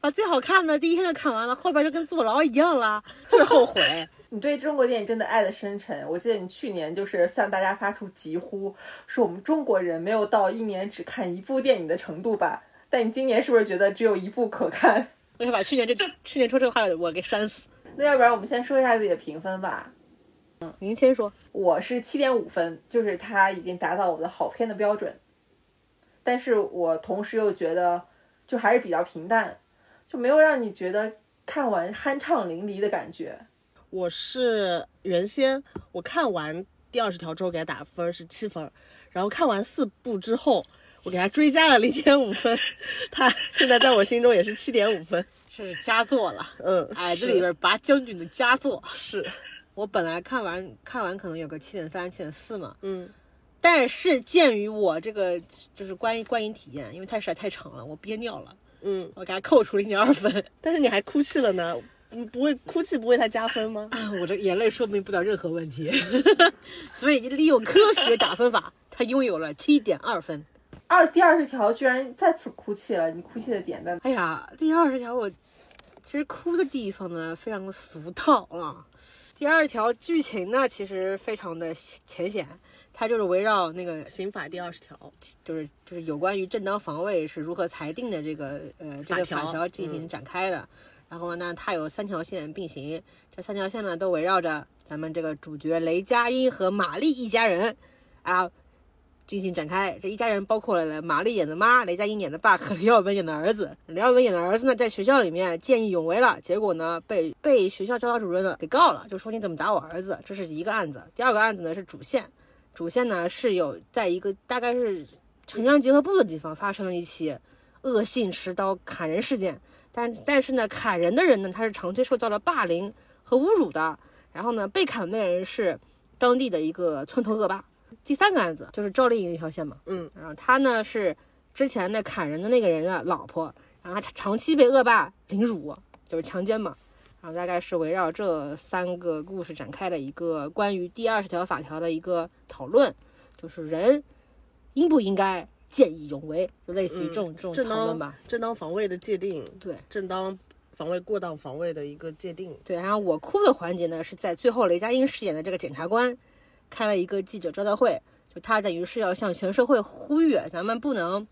把最好看的第一天就看完了，后边就跟坐牢一样了，特别后悔。你对中国电影真的爱的深沉。我记得你去年就是向大家发出疾呼，说我们中国人没有到一年只看一部电影的程度吧？但你今年是不是觉得只有一部可看？我想把去年这去年说这个话我给删死。那要不然我们先说一下自己的评分吧。嗯您先说。我是七点五分，就是它已经达到我的好片的标准，但是我同时又觉得就还是比较平淡，就没有让你觉得看完酣畅淋漓的感觉。我是原先我看完第二十条之后给他打分是七分，然后看完四部之后，我给他追加了零点五分，他现在在我心中也是七点五分。是佳作了，嗯，哎，这里边拔将军的佳作。是，我本来看完看完可能有个七点三、七点四嘛，嗯，但是鉴于我这个就是观观影体验，因为它实在太长了，我憋尿了，嗯，我给它扣除零点二分。但是你还哭泣了呢，嗯，不会哭泣不为他加分吗？啊 我这眼泪说明不了任何问题，所以利用科学打分法，他拥有了七点二分。二第二十条居然再次哭泣了，你哭泣的点在哪？哎呀，第二十条我其实哭的地方呢，非常的俗套啊。第二条剧情呢，其实非常的浅显，它就是围绕那个刑法第二十条，就是就是有关于正当防卫是如何裁定的这个呃这个法条进行嗯展开的。然后呢，它有三条线并行，这三条线呢都围绕着咱们这个主角雷佳音和玛丽一家人啊进行展开。这一家人包括了玛丽演的妈、雷佳音演的爸和李耀文演的儿子。李耀文演的儿子呢，在学校里面见义勇为了，结果呢被 被学校教导主任呢给告了，就说你怎么打我儿子，这是一个案子。第二个案子呢是主线，主线呢是有在一个大概是城乡结合部的地方发生了一起恶性持刀砍人事件，但但是呢，砍人的人呢，他是长期受到了霸凌和侮辱的，然后呢，被砍的那人是当地的一个村头恶霸。第三个案子就是赵丽颖那条线嘛，嗯，然后他呢是之前那砍人的那个人的老婆，然后他长期被恶霸凌辱，就是强奸嘛。然后大概是围绕这三个故事展开的一个关于第二十条法条的一个讨论，就是人应不应该见义勇为，就类似于这种、这种正当讨论吧。正当防卫的界定，对正当防卫过当防卫的一个界定。对，然后我哭的环节呢是在最后雷佳音饰演的这个检察官开了一个记者招待会，就他等于是要向全社会呼吁，咱们不能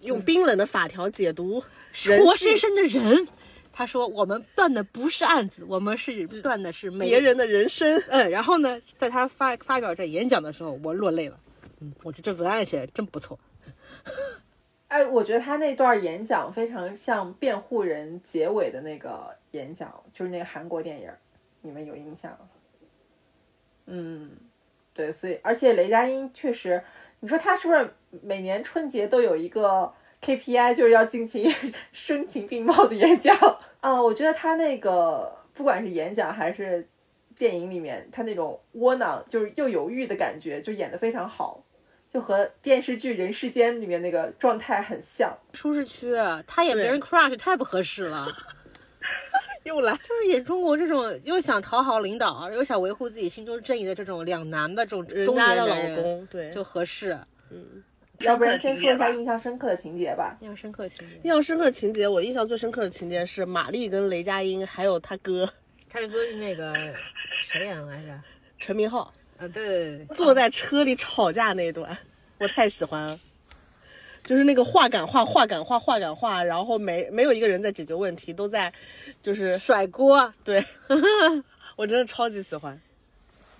用冰冷的法条解读人活生生的人。他说我们断的不是案子，我们是断的是别人的人生。嗯，然后呢，在他发发表这演讲的时候，我落泪了。嗯，我觉得这文案写的真不错。哎，我觉得他那段演讲非常像辩护人结尾的那个演讲，就是那个韩国电影，你们有印象吗？嗯，对，所以而且雷佳音确实，你说他是不是每年春节都有一个 KPI，就是要进行 声情并茂的演讲 啊？我觉得他那个不管是演讲还是电影里面，他那种窝囊就是又犹豫的感觉，就演得非常好。就和电视剧《人世间》里面那个状态很像。舒适区，他演别人 crush 太不合适了。又来，就是演中国这种又想讨好领导，又想维护自己心中正义的这种两难的这种中年的老公，对，就合适。嗯要不然先说一下印象深刻的情节吧。印象深刻情节，印象深刻的情节，我印象最深刻的情节是玛丽跟雷佳音还有他哥他的哥是那个谁演的来着？陈明昊对，坐在车里吵架那一段，我太喜欢了。就是那个话赶话，话赶话，话赶话，然后没没有一个人在解决问题，都在就是甩锅。对，我真的超级喜欢。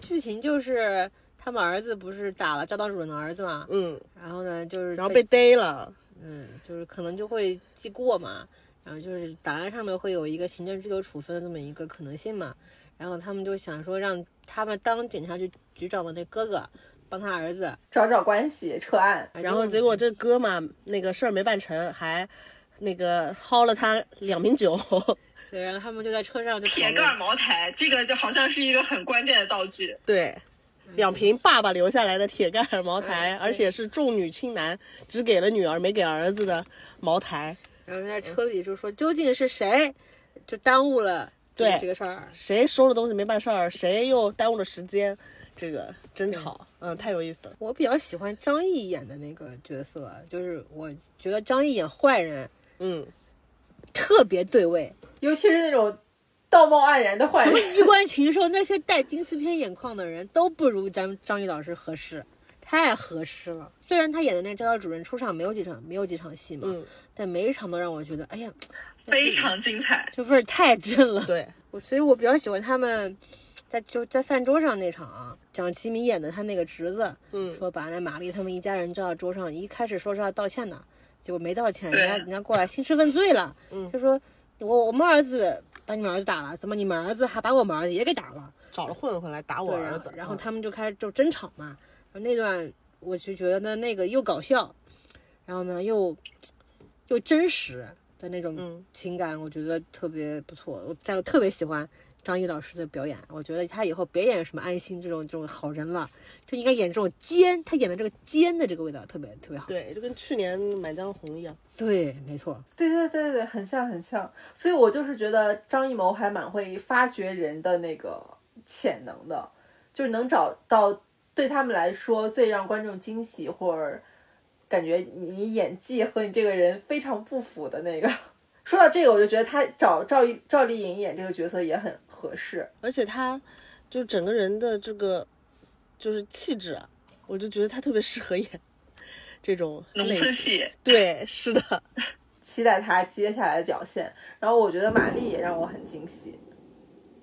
剧情就是他们儿子不是打了教导主任的儿子嘛，嗯，然后呢就是然后被逮了，嗯，就是可能就会记过嘛，然后就是档案上面会有一个行政拘留处分的这么一个可能性嘛，然后他们就想说让他们当警察局局长的那哥哥帮他儿子，找找关系，撤案。然后结果这哥嘛，那个事儿没办成，还那个薅了他两瓶酒。对，然后他们就在车上就铁盖儿茅台，这个就好像是一个很关键的道具。对，两瓶爸爸留下来的铁盖儿茅台，嗯而且是重女轻男，只给了女儿没给儿子的茅台。然后在车里就说究竟是谁就耽误了这个对这个事儿，谁收了东西没办事儿，谁又耽误了时间，这个争吵，嗯，太有意思了。我比较喜欢张译演的那个角色，就是我觉得张译演坏人嗯，特别对位，尤其是那种道貌岸然的坏人。什么人，衣冠禽兽，那些带金丝片眼眶的人都不如张张译老师合适，太合适了。虽然他演的那招教主任出场没有几场，没有几场戏嘛，嗯，但每一场都让我觉得，哎呀，非常精彩。这味儿太 正了。对，我所以，我比较喜欢他们在就在饭桌上那场啊，蒋奇明演的他那个侄子，嗯，说把那玛丽他们一家人叫到桌上，一开始说是要道歉的，结果没道歉，人家人家过来兴师问罪了，嗯就说我我们儿子把你们儿子打了，怎么你们儿子还把我们儿子也给打了？找了混混来打我儿子，嗯然后他们就开始就争吵嘛，然后那段我就觉得那个又搞笑，然后呢又又真实的那种嗯情感，我觉得特别不错。我再我特别喜欢张译老师的表演，我觉得他以后别演什么安心这种这种好人了，就应该演这种奸，他演的这个奸的这个味道特别特别好。对，就跟去年《满江红》一样，对，没错，对对对对对，很像很像。所以我就是觉得张艺谋还蛮会发掘人的那个潜能的，就是能找到对他们来说最让观众惊喜或者感觉你演技和你这个人非常不符的那个。说到这个，我就觉得他找赵丽赵丽颖演这个角色也很合适。而且他就整个人的这个就是气质啊，我就觉得他特别适合演这种浓类型。次戏，对，是的，期待他接下来的表现。然后我觉得马丽也让我很惊喜，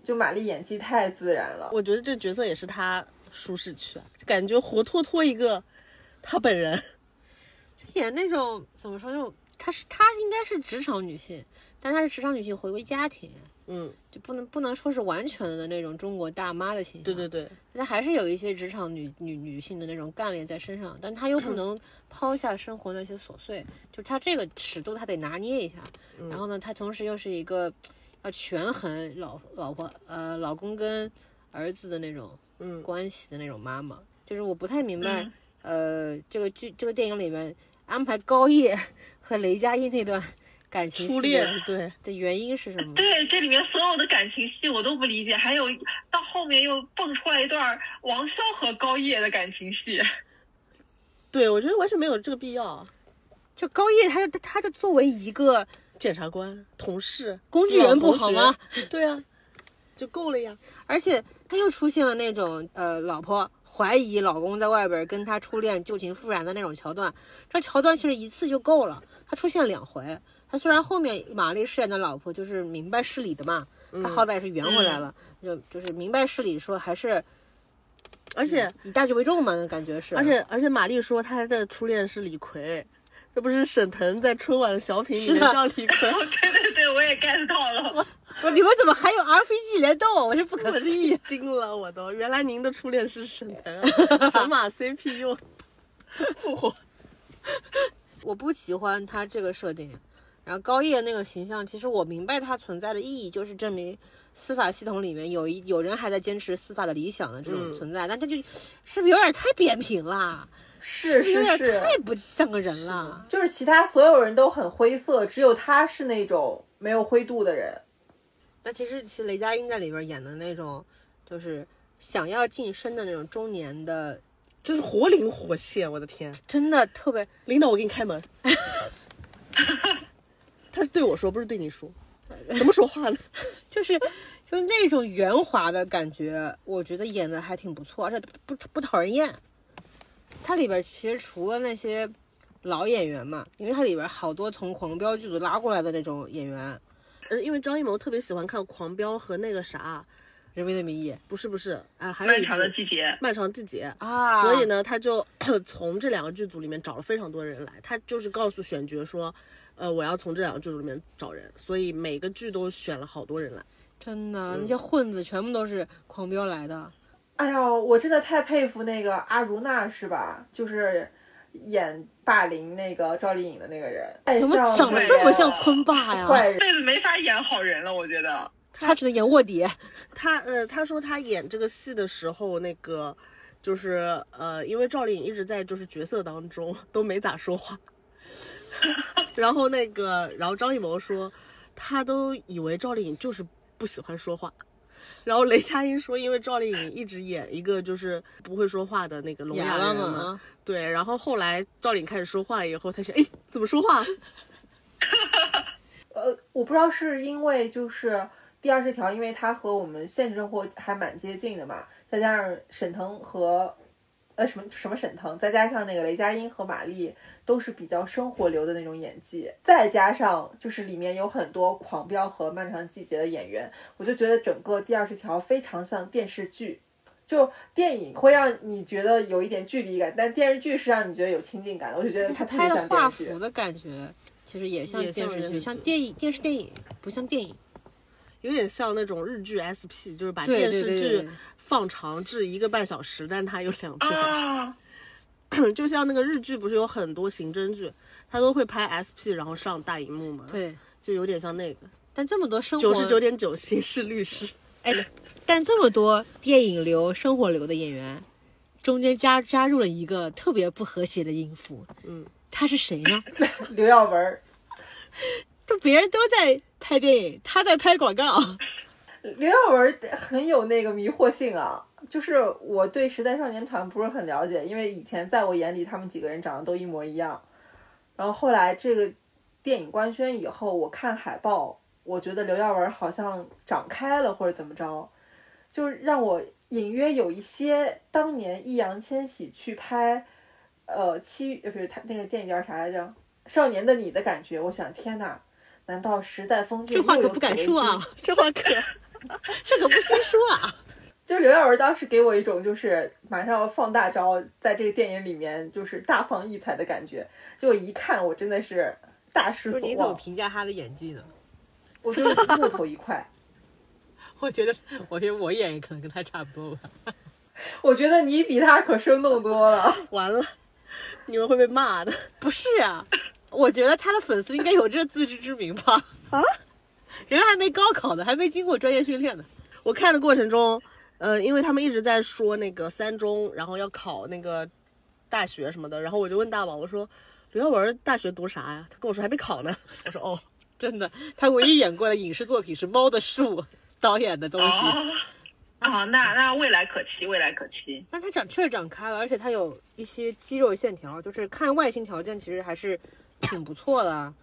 就马丽演技太自然了。我觉得这角色也是他舒适区啊，感觉活脱脱一个他本人。演那种怎么说那种，她是她应该是职场女性，但她是职场女性回归家庭。嗯，就不能不能说是完全的那种中国大妈的形象，对对，对，但还是有一些职场女女女性的那种干练在身上，但她又不能 抛下生活那些琐碎，就她这个尺度她得拿捏一下。然后呢，她同时又是一个要权衡老老婆呃老公跟儿子的那种嗯，关系的那种妈妈，就是我不太明白，嗯。呃，这个剧这个电影里面安排高叶和雷佳音那段感情初恋，对，的原因是什么？对，这里面所有的感情戏我都不理解，还有到后面又蹦出来一段王骁和高叶的感情戏，对我觉得完全没有这个必要啊。就高叶他他就作为一个检察官、同事、工具人不好吗？对啊，就够了呀。而且他又出现了那种呃，老婆怀疑老公在外边跟他初恋旧情复燃的那种桥段。这桥段其实一次就够了，他出现两回。他虽然后面玛丽饰演的老婆就是明白事理的嘛，他好歹是圆回来了，就就是明白事理，说还是而且以大局为重嘛，那感觉是。而且而且，玛丽说她的初恋是李逵，这不是沈腾在春晚的小品里面叫李逵，哦，对对对，我也 get 到了。不你们怎么还有 RPG 联动？我是不可思议。惊了我都。原来您的初恋是沈腾啊，神马 CP 又复活。我不喜欢他这个设定。然后高叶那个形象，其实我明白它存在的意义，就是证明司法系统里面有一有人还在坚持司法的理想的这种嗯存在，但他就是不是有点太扁平了，是是是，太不像个人了。就是其他所有人都很灰色，只有他是那种没有灰度的人。那其实其实雷佳音在里边演的那种，就是想要晋升的那种中年的，真是活灵活现，我的天！真的特别领导，我给你开门。他是对我说，不是对你说。怎么说话呢？就是就是那种圆滑的感觉，我觉得演的还挺不错，而且不不讨人厌。它里边其实除了那些老演员嘛，因为它里边好多从狂飙剧组拉过来的那种演员，呃，因为张艺谋特别喜欢看《狂飙》和那个啥，《人民的名义不是不是啊，还有漫长的季节，漫长季节。啊所以，呢，他就 从这两个剧组里面找了非常多人来，他就是告诉选角说，呃，我要从这两个剧组里面找人，所以每个剧都选了好多人来。真的那些混子全部都是狂飙来的。哎呀，我真的太佩服那个阿如娜是吧？就是演霸凌那个赵丽颖的那个人，太怎么长得这么像村霸呀？坏人？这辈子没法演好人了，我觉得。他只能演卧底。他呃，他说他演这个戏的时候，那个就是呃，因为赵丽颖一直在就是角色当中都没咋说话，然后那个，然后张艺谋说他都以为赵丽颖就是不喜欢说话。然后雷佳音说，因为赵丽颖一直演一个就是不会说话的那个聋哑人嘛，嘛，对。然后后来赵丽颖开始说话了以后，他想，哎，怎么说话？呃，我不知道是因为就是第二十条，因为它和我们现实生活还蛮接近的嘛，再加上沈腾和呃什么什么沈腾，再加上那个雷佳音和马丽都是比较生活流的那种演技，再加上就是里面有很多狂飙和漫长季节的演员，我就觉得整个第二十条非常像电视剧。就电影会让你觉得有一点距离感，但电视剧是让你觉得有亲近感的。我就觉得它特别拍的像电视剧。画幅的感觉，其实也像电视剧，像电影电视电影，不像电影。有点像那种日剧 SP，就是把电视剧放长至一个半小时，但它有两个小时。啊，就像那个日剧，不是有很多刑侦剧，它都会拍 SP，然后上大荧幕嘛？，对，就有点像那个但这么多生活九十九点九刑事律师。哎，但这么多电影流、生活流的演员，中间加加入了一个特别不和谐的音符，嗯，他是谁呢？刘耀文儿，就别人都在拍电影，他在拍广告。刘耀文很有那个迷惑性啊。就是我对时代少年团不是很了解，因为以前在我眼里他们几个人长得都一模一样。然后后来这个电影官宣以后，我看海报，我觉得刘耀文好像长开了或者怎么着，就让我隐约有一些当年易烊千玺去拍，呃七呃不是他那个电影叫啥来着，《少年的你》的感觉。我想天呐，难道时代峰峻这话可不敢说啊，这话可 这可不新说啊。就是刘耀文当时给我一种就是马上要放大招，在这个电影里面就是大放异彩的感觉。结果一看，我真的是大失所望你怎么，评价他的演技呢？我就是木头一块。我觉得，我觉得我演可能跟他差不多吧。我觉得你比他可生动多了。完了，你们会被骂的。不是啊，我觉得他的粉丝应该有这自知之明吧？啊，人还没高考呢，还没经过专业训练呢。我看的过程中，呃，因为他们一直在说那个三中，然后要考那个大学什么的，然后我就问大宝，我说刘耀文大学读啥呀？他跟我说还没考呢。我说哦，真的，他唯一演过的影视作品是《猫的树》导演的东西。哦，啊，那那未来可期，未来可期。但他长确实长开了，而且他有一些肌肉线条，就是看外形条件其实还是挺不错的，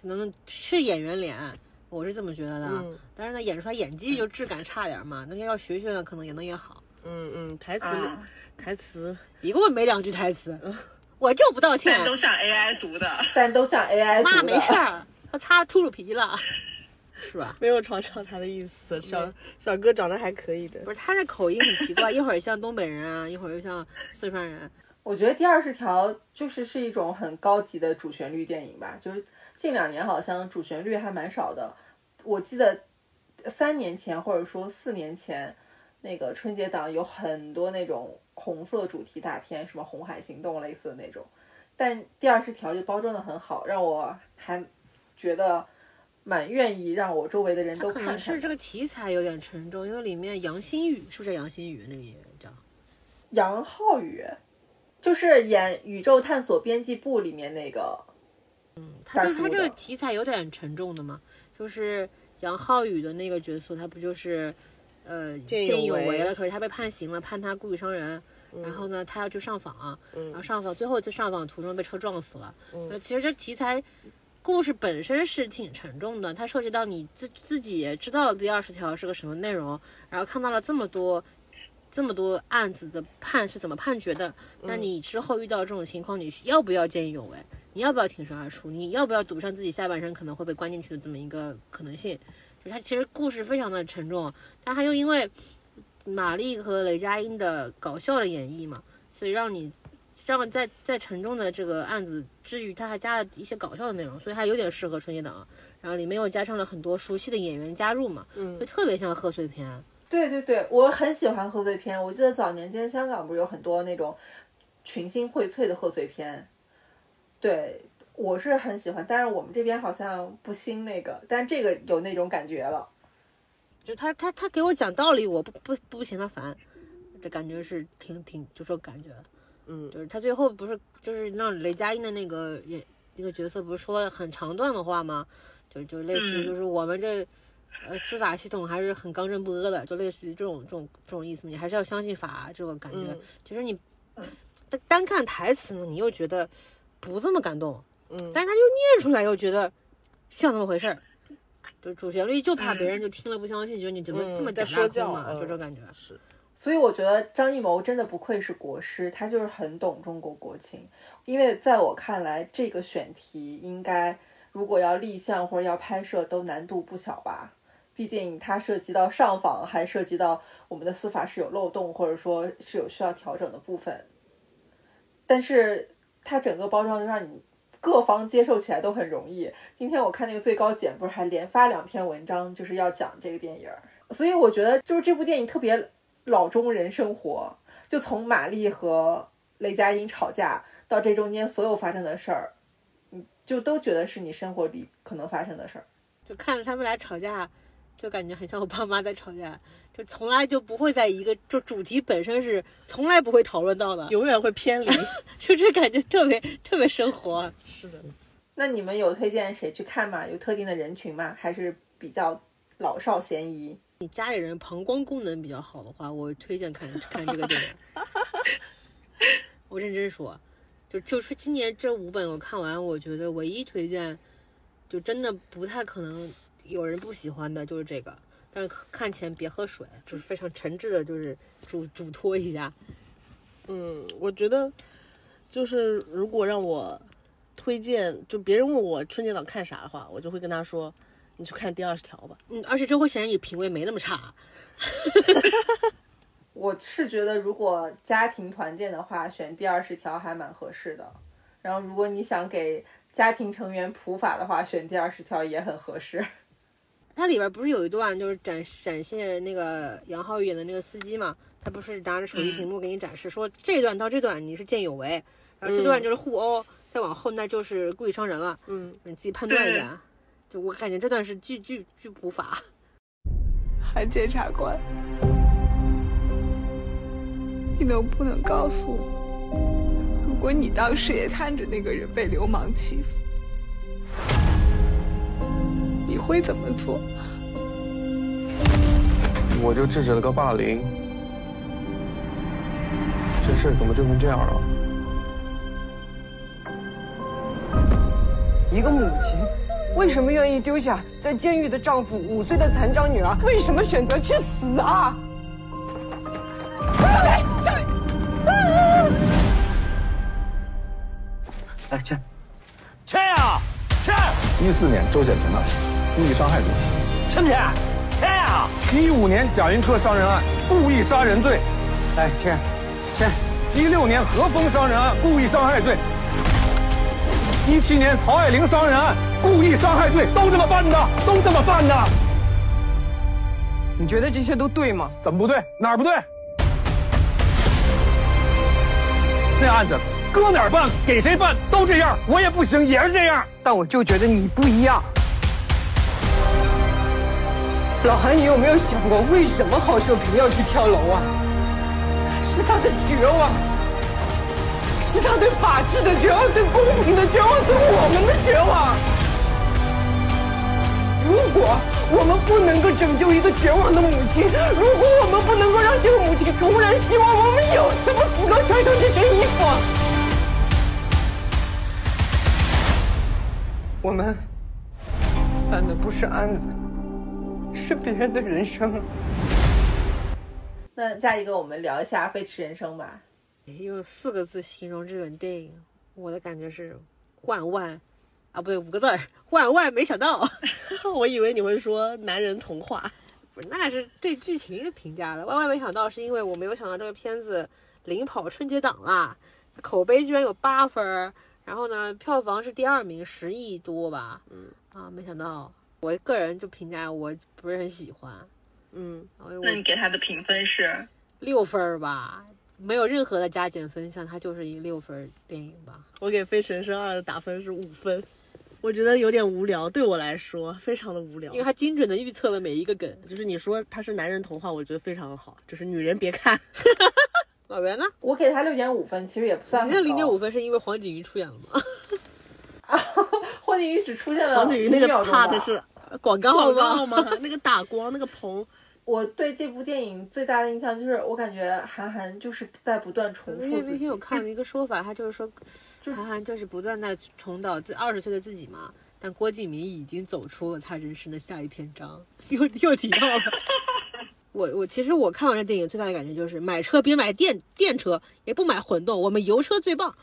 可能是演员脸，我是这么觉得的。嗯但是呢，演出来演技就质感差点嘛，那个要学学，可能也能演好。嗯嗯，台词、啊，台词，一共没两句台词，我就不道歉但，都像 AI 读的。但都像 AI 妈读的。没事儿，他擦秃噜皮了，是吧？没有嘲笑他的意思。小小哥长得还可以的不，是他这口音很奇怪，一会儿像东北人啊，一会儿又像四川人。我觉得第二十条就是是一种很高级的主旋律电影吧，就是近两年好像主旋律还蛮少的。我记得三年前或者说四年前，那个春节档有很多那种红色主题大片，什么《红海行动》类似的那种，但第二十条就包装的很好，让我还觉得蛮愿意让我周围的人都可看是这个题材有点沉重，因为里面杨新宇是不是杨新宇那个演员叫？杨浩宇，就是演《宇宙探索编辑部》里面那个。他就是他这个题材有点沉重的嘛，就是杨浩宇的那个角色，他不就是呃见义勇为了，可是他被判刑了，判他故意伤人。然后呢，他要去上访，然后上访最后在上访途中被车撞死了。那其实这题材故事本身是挺沉重的，它涉及到你自自己也知道了第二十条是个什么内容，然后看到了这么多这么多案子的判是怎么判决的，那你之后遇到这种情况，你要不要见义勇为？你要不要挺身而出？你要不要赌上自己下半生可能会被关进去的这么一个可能性？就是它其实故事非常的沉重，但它又因为玛丽和雷佳音的搞笑的演绎嘛，所以让你让在在沉重的这个案子之余，它还加了一些搞笑的内容，所以它有点适合春节档。然后里面又加上了很多熟悉的演员加入嘛，嗯就特别像贺岁片。对对对，我很喜欢贺岁片。我记得早年间香港不是有很多那种群星荟萃的贺岁片，对我是很喜欢。但是我们这边好像不兴那个，但这个有那种感觉了。就他他他给我讲道理，我不不不嫌他烦的感觉是挺挺就这种感觉。嗯就是他最后不是就是让雷佳音的那个演那个角色不是说了很长段的话吗？就就类似于嗯就是我们这呃司法系统还是很刚正不阿的，就类似于这种这种这种意思，你还是要相信法这种感觉。嗯其实你单单看台词呢，你又觉得不这么感动，嗯但是他又念出来又觉得像那么回事儿。就主旋律就怕别人就听了不相信，觉得你怎么嗯这么在假大空嘛，说教嗯就这种感觉。是所以我觉得张艺谋真的不愧是国师，他就是很懂中国国情。因为在我看来，这个选题应该如果要立项或者要拍摄，都难度不小吧。毕竟它涉及到上访，还涉及到我们的司法是有漏洞，或者说是有需要调整的部分。但是它整个包装就让你各方接受起来都很容易。今天我看那个最高检不是还连发两篇文章，就是要讲这个电影。所以我觉得就是这部电影特别老中人生活，就从马丽和雷佳音吵架到这中间所有发生的事儿，你就都觉得是你生活里可能发生的事儿。就看着他们俩吵架，就感觉很像我爸妈在吵架，就从来就不会在一个就主题本身是从来不会讨论到的，永远会偏离。就这感觉特别特别生活。是的，那你们有推荐谁去看吗？有特定的人群吗？还是比较老少咸宜？你家里人膀胱功能比较好的话，我推荐看看这个电影。我认真说，就就是今年这五本我看完，我觉得唯一推荐，就真的不太可能有人不喜欢的，就是这个。但是看前别喝水，就是非常诚挚的，就是嘱嘱托一下。嗯，我觉得就是如果让我推荐，就别人问我春节档看啥的话，我就会跟他说，你去看第二十条吧。嗯，而且这会显得你品味没那么差。我是觉得，如果家庭团建的话，选第二十条还蛮合适的。然后，如果你想给家庭成员普法的话，选第二十条也很合适。它里边不是有一段就是展展现那个杨浩宇演的那个司机嘛？他不是拿着手机屏幕给你展示，说这段到这段你是见义勇为，然后这段就是互殴，再往后那就是故意伤人了。嗯，你自己判断一下。就我感觉这段是巨巨巨普法。韩检察官，你能不能告诉我，如果你当时也看着那个人被流氓欺负，你会怎么做？我就制止了个霸凌，这事儿怎么就成这样了？一个母亲为什么愿意丢下在监狱的丈夫、五岁的残障女儿？为什么选择去死啊？上来，上来！来，签。签呀，签！一四年周建平案，故意伤害罪；签不签？签呀！一五年贾云科伤人案，故意杀人罪；来，签，签。一六年何峰伤人案，故意伤害罪；一七年曹爱玲伤人案，故意伤害罪，都这么办的，都这么办的。你觉得这些都对吗？怎么不对？哪儿不对？那案子搁哪儿办，给谁办都这样，我也不行，也是这样。但我就觉得你不一样。老韩，你有没有想过，为什么郝秀萍要去跳楼啊？是她的绝望，是她对法治的绝望，对公平的绝望，对我们的绝望。如果我们不能够拯救一个绝望的母亲，如果我们不能够让这个母亲重燃希望，我们有什么资格穿上这身衣服？我们办的不是案子，是别人的人生。那下一个我们聊一下《飞驰人生》吧。用四个字形容这本电影，我的感觉是万万啊，不对，五个字儿，万万没想到。我以为你会说男人童话，不是，那是对剧情的评价了。万万没想到，是因为我没有想到这个片子领跑春节档啦，口碑居然有八分儿，然后呢，票房是第二名，十亿多吧。嗯啊，没想到，我个人就评价我不是很喜欢，嗯，那你给他的评分是？六分吧，没有任何的加减分项，它就是一个六分电影吧。我给《飞驰人生二》的打分是五分，我觉得有点无聊，对我来说非常的无聊因为。他精准的预测了每一个梗。就是你说他是男人童话，我觉得非常好，就是女人别看。老袁呢？我给他六点五分，其实也不算你。这零点五分是因为黄景瑜出演了吗？黄景瑜只出现了黄景瑜那个5秒钟吧怕的是广告广告吗？那个打光那个棚，我对这部电影最大的印象就是，我感觉韩寒就是在不断重因为那。天我看了一个说法，他就是说，韩寒就是不断在重蹈自二十岁的自己嘛。但郭敬明已经走出了他人生的下一篇章，又又提到了。我我其实我看完这电影最大的感觉就是买车别买电电车，也不买混动，我们油车最棒。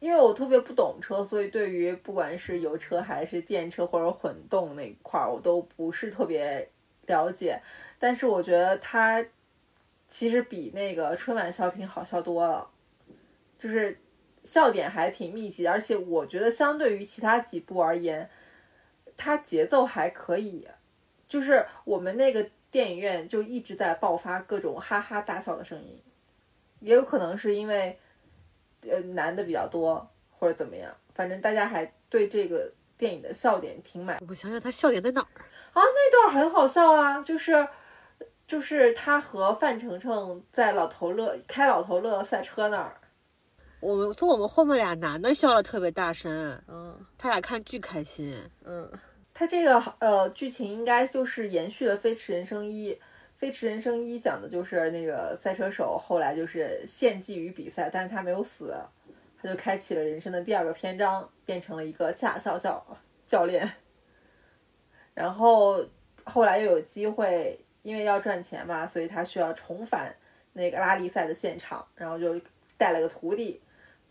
因为我特别不懂车，所以对于不管是油车还是电车或者混动那块儿，我都不是特别了解。但是我觉得它其实比那个春晚小品好笑多了，就是笑点还挺密集，而且我觉得相对于其他几部而言，它节奏还可以。就是我们那个电影院就一直在爆发各种哈哈大笑的声音，也有可能是因为。呃，男的比较多，或者怎么样，反正大家还对这个电影的笑点挺满。我想想，他笑点在哪儿啊？那段很好笑啊，就是就是他和范丞丞在老头乐开老头乐赛车那儿，我们从我们后面俩男的笑的特别大声，嗯，他俩看巨开心，嗯，他这个呃剧情应该就是延续了《飞驰人生一》。《飞驰人生一》讲的就是那个赛车手后来就是献祭于比赛，但是他没有死，他就开启了人生的第二个篇章，变成了一个驾校教教练。然后后来又有机会，因为要赚钱嘛，所以他需要重返那个拉力赛的现场，然后就带了个徒弟。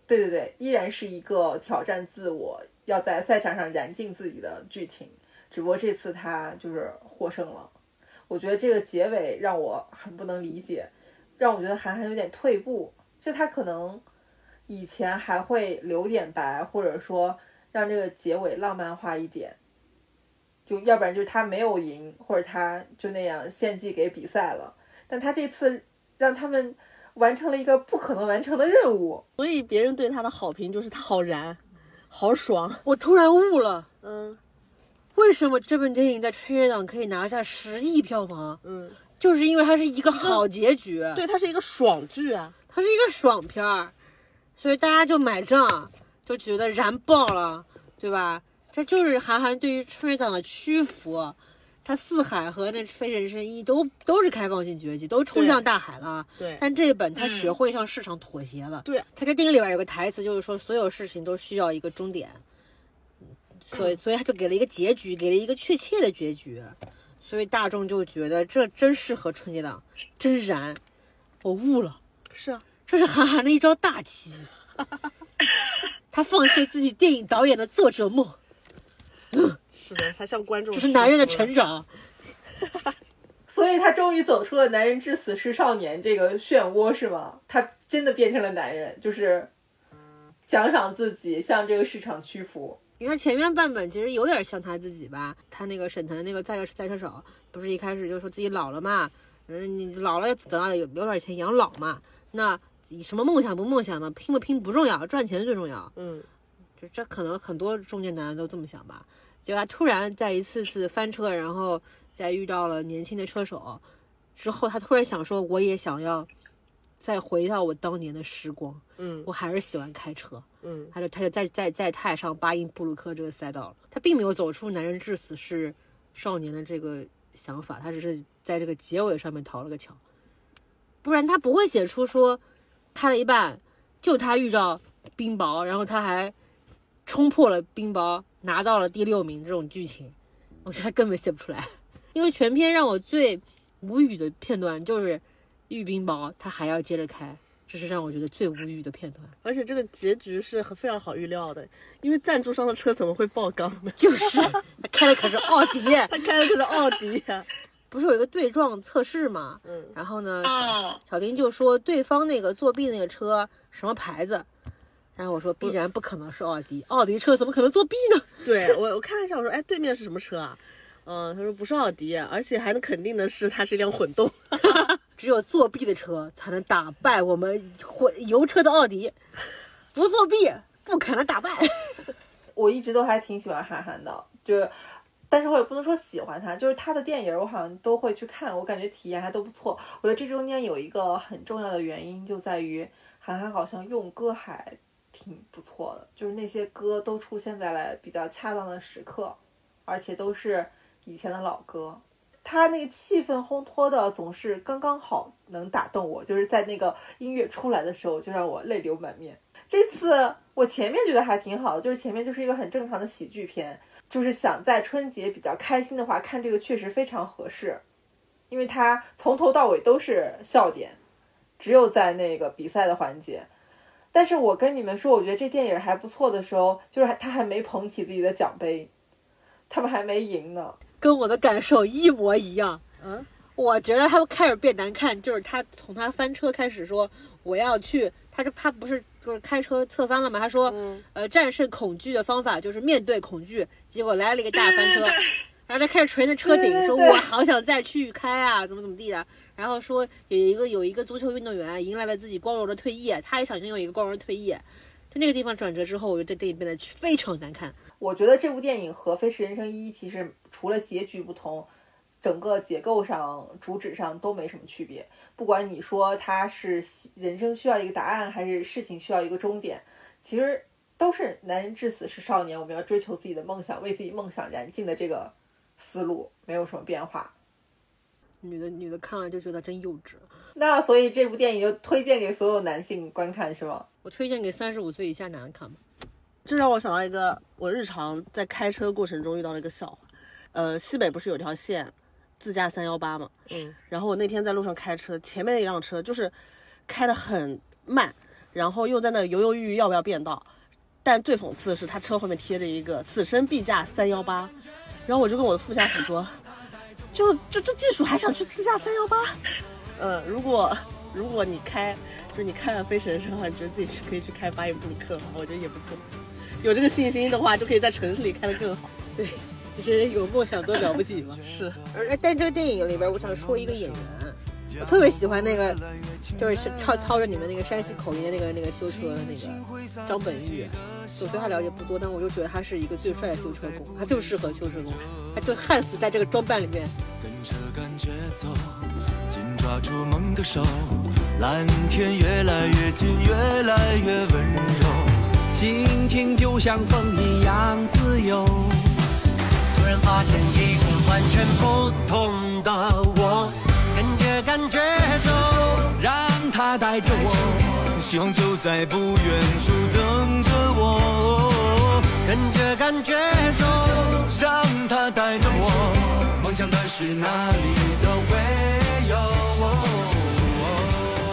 对对对，依然是一个挑战自我，要在赛场上燃尽自己的剧情，只不过这次他就是获胜了。我觉得这个结尾让我很不能理解，让我觉得韩寒有点退步。就他可能以前还会留点白，或者说让这个结尾浪漫化一点，就要不然就是他没有赢，或者他就那样献祭给比赛了。但他这次让他们完成了一个不可能完成的任务，所以别人对他的好评就是他好燃，好爽。我突然悟了，嗯。为什么这部电影在春节档可以拿下十亿票房？嗯，就是因为它是一个好结局，对，它是一个爽剧啊，它是一个爽片儿，所以大家就买账，就觉得燃爆了，对吧？这就是韩寒对于春节档的屈服。他四海和那非人生一都都是开放性绝技，都冲向大海了。对，但这一本他学会向市场妥协了。对，他这电影里边有个台词，就是说所有事情都需要一个终点。所以，所以他就给了一个结局，给了一个确切的结局，所以大众就觉得这真适合春节档，真燃！我悟了，是啊，这是韩寒的一招大棋，他放弃自己电影导演的作者梦。嗯是的，他向观众，这是男人的成长。所以他终于走出了“男人至死是少年”这个漩涡，是吗？他真的变成了男人，就是奖赏自己，向这个市场屈服。你看前面半本其实有点像他自己吧，他那个沈腾那个赛车赛车手，不是一开始就说自己老了嘛，嗯，你老了等到有有点钱养老嘛，那什么梦想不梦想的，拼不拼不重要，赚钱最重要。嗯，就这可能很多中年男人都这么想吧。结果他突然在一次次翻车，然后再遇到了年轻的车手之后，他突然想说，我也想要。再回到我当年的时光，嗯，我还是喜欢开车，嗯，他就他就在在在踏上巴音布鲁克这个赛道了，他并没有走出男人至死是少年的这个想法，他只是在这个结尾上面逃了个桥，不然他不会写出说开了一半就他遇到冰雹，然后他还冲破了冰雹拿到了第六名这种剧情，我觉得他根本写不出来，因为全篇让我最无语的片段就是。遇冰雹，他还要接着开，这是让我觉得最无语的片段。而且这个结局是很非常好预料的，因为赞助商的车怎么会爆缸呢？就是他开的可是奥迪，他开的可是奥迪，不是有一个对撞测试吗？嗯，然后呢，小丁就说对方那个作弊那个车什么牌子，然后我说必然不可能是奥迪，奥迪车怎么可能作弊呢？对我我看了一下，我说哎，对面是什么车啊？嗯，他说不是奥迪，而且还能肯定的是，它是一辆混动。只有作弊的车才能打败我们混油车的奥迪，不作弊不可能打败。我一直都还挺喜欢韩寒的，就，但是我也不能说喜欢他，就是他的电影我好像都会去看，我感觉体验还都不错。我觉得这中间有一个很重要的原因就在于韩寒好像用歌还挺不错的，就是那些歌都出现在了比较恰当的时刻，而且都是。以前的老歌，他那个气氛烘托的总是刚刚好，能打动我。就是在那个音乐出来的时候，就让我泪流满面。这次我前面觉得还挺好的，就是前面就是一个很正常的喜剧片，就是想在春节比较开心的话看这个确实非常合适。因为他从头到尾都是笑点，只有在那个比赛的环节。但是我跟你们说，我觉得这电影还不错的时候，就是他还没捧起自己的奖杯，他们还没赢呢。跟我的感受一模一样。嗯，我觉得他们开始变难看，就是他从他翻车开始说我要去，他这他不是就是开车侧翻了吗？他说，呃，战胜恐惧的方法就是面对恐惧，结果来了一个大翻车，然后他开始捶那车顶，说我好想再去开啊，怎么怎么地的。然后说有一个有一个足球运动员迎来了自己光荣的退役，他也想拥有一个光荣的退役。就那个地方转折之后，我觉得这电影变得非常难看。我觉得这部电影和《飞驰人生一》其实除了结局不同，整个结构上、主旨上都没什么区别。不管你说它是人生需要一个答案，还是事情需要一个终点，其实都是男人至死是少年，我们要追求自己的梦想，为自己梦想燃尽的这个思路没有什么变化。女的女的看了就觉得真幼稚。那所以这部电影就推荐给所有男性观看是吗？我推荐给三十五岁以下男的看吧。这让我想到一个我日常在开车过程中遇到的一个笑话。呃，西北不是有条线，自驾三幺八嘛？嗯。然后我那天在路上开车，前面一辆车就是开得很慢，然后又在那犹犹豫豫要不要变道。但最讽刺的是，他车后面贴着一个“此生必驾三幺八”，然后我就跟我的副驾驶说。就就这技术还想去自驾三幺八？嗯，如果如果你开，就是你看了《飞驰人生》的话，你觉得自己去可以去开巴音布鲁克吗？我觉得也不错。有这个信心的话，就可以在城市里开得更好。对，就是有梦想多了不起嘛。是。而但这个电影里边，我想说一个演员，我特别喜欢那个，就是操操着你们那个山西口音的那个那个修车的那个张本煜。我对他了解不多，但我就觉得他是一个最帅的修车工，他就适合修车工，他就焊死在这个装扮里面。跟着感觉走，紧抓住梦的手，蓝天越来越近，越来越温柔，心情就像风一样自由。突然发现一个完全不同的我，跟着感觉走，让它带着我，希望就在不远处等着我，跟着感觉走，让它带着我，梦想的是哪里都会有。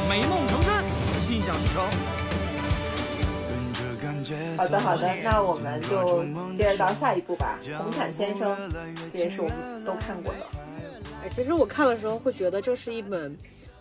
美梦成真，心想事成。好的，好的，那我们就接着到下一步吧，《红毯先生》，这也是我们都看过的。哎，其实我看的时候会觉得这是一本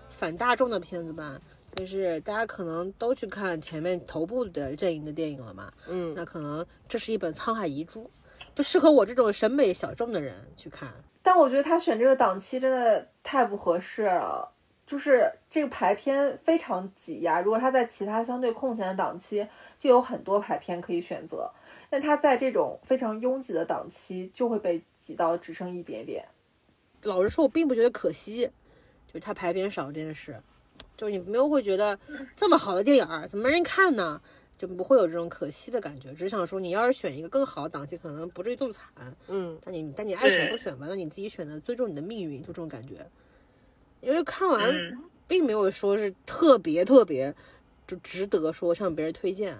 反大众的片子吧，就是大家可能都去看前面头部的阵营的电影了嘛，嗯，那可能这是一本沧海遗珠，就适合我这种审美小众的人去看。但我觉得他选这个档期真的太不合适了，就是这个排片非常挤压。如果他在其他相对空闲的档期，就有很多排片可以选择，但他在这种非常拥挤的档期，就会被挤到只剩一点点。老实说，我并不觉得可惜，就是他排片少这件事，就是你没有会觉得这么好的电影儿怎么没人看呢？就不会有这种可惜的感觉。只想说，你要是选一个更好的档期，可能不至于这么惨。嗯，但你但你爱选不选吧，那你自己选的，尊重你的命运，就这种感觉。因为看完并没有说是特别特别就值得说向别人推荐，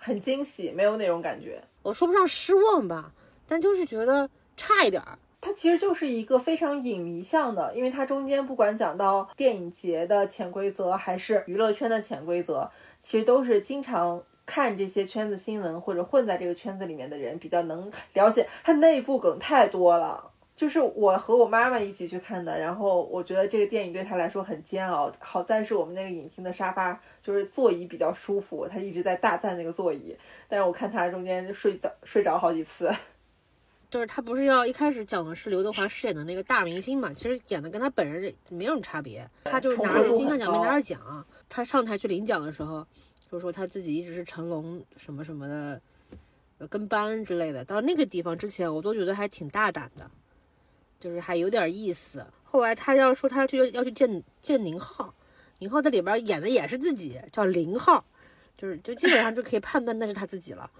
很惊喜，没有那种感觉。我说不上失望吧，但就是觉得差一点儿。它其实就是一个非常影迷向的，因为它中间不管讲到电影节的潜规则，还是娱乐圈的潜规则，其实都是经常看这些圈子新闻或者混在这个圈子里面的人比较能了解。它内部梗太多了，就是我和我妈妈一起去看的，然后我觉得这个电影对她来说很煎熬。好在是我们那个影厅的沙发就是座椅比较舒服，她一直在大赞那个座椅，但是我看她中间睡着睡着好几次。就是她不是要一开始讲的是刘德华饰演的那个大明星嘛？其实演的跟他本人没什么差别。他就是拿着金像奖没拿着奖，他上台去领奖的时候，就说他自己一直是成龙什么什么的跟班之类的。到那个地方之前，我都觉得还挺大胆的，就是还有点意思。后来他要说他去要去见见宁浩，宁浩在里边演的也是自己，叫林浩，就是就基本上就可以判断那是他自己了。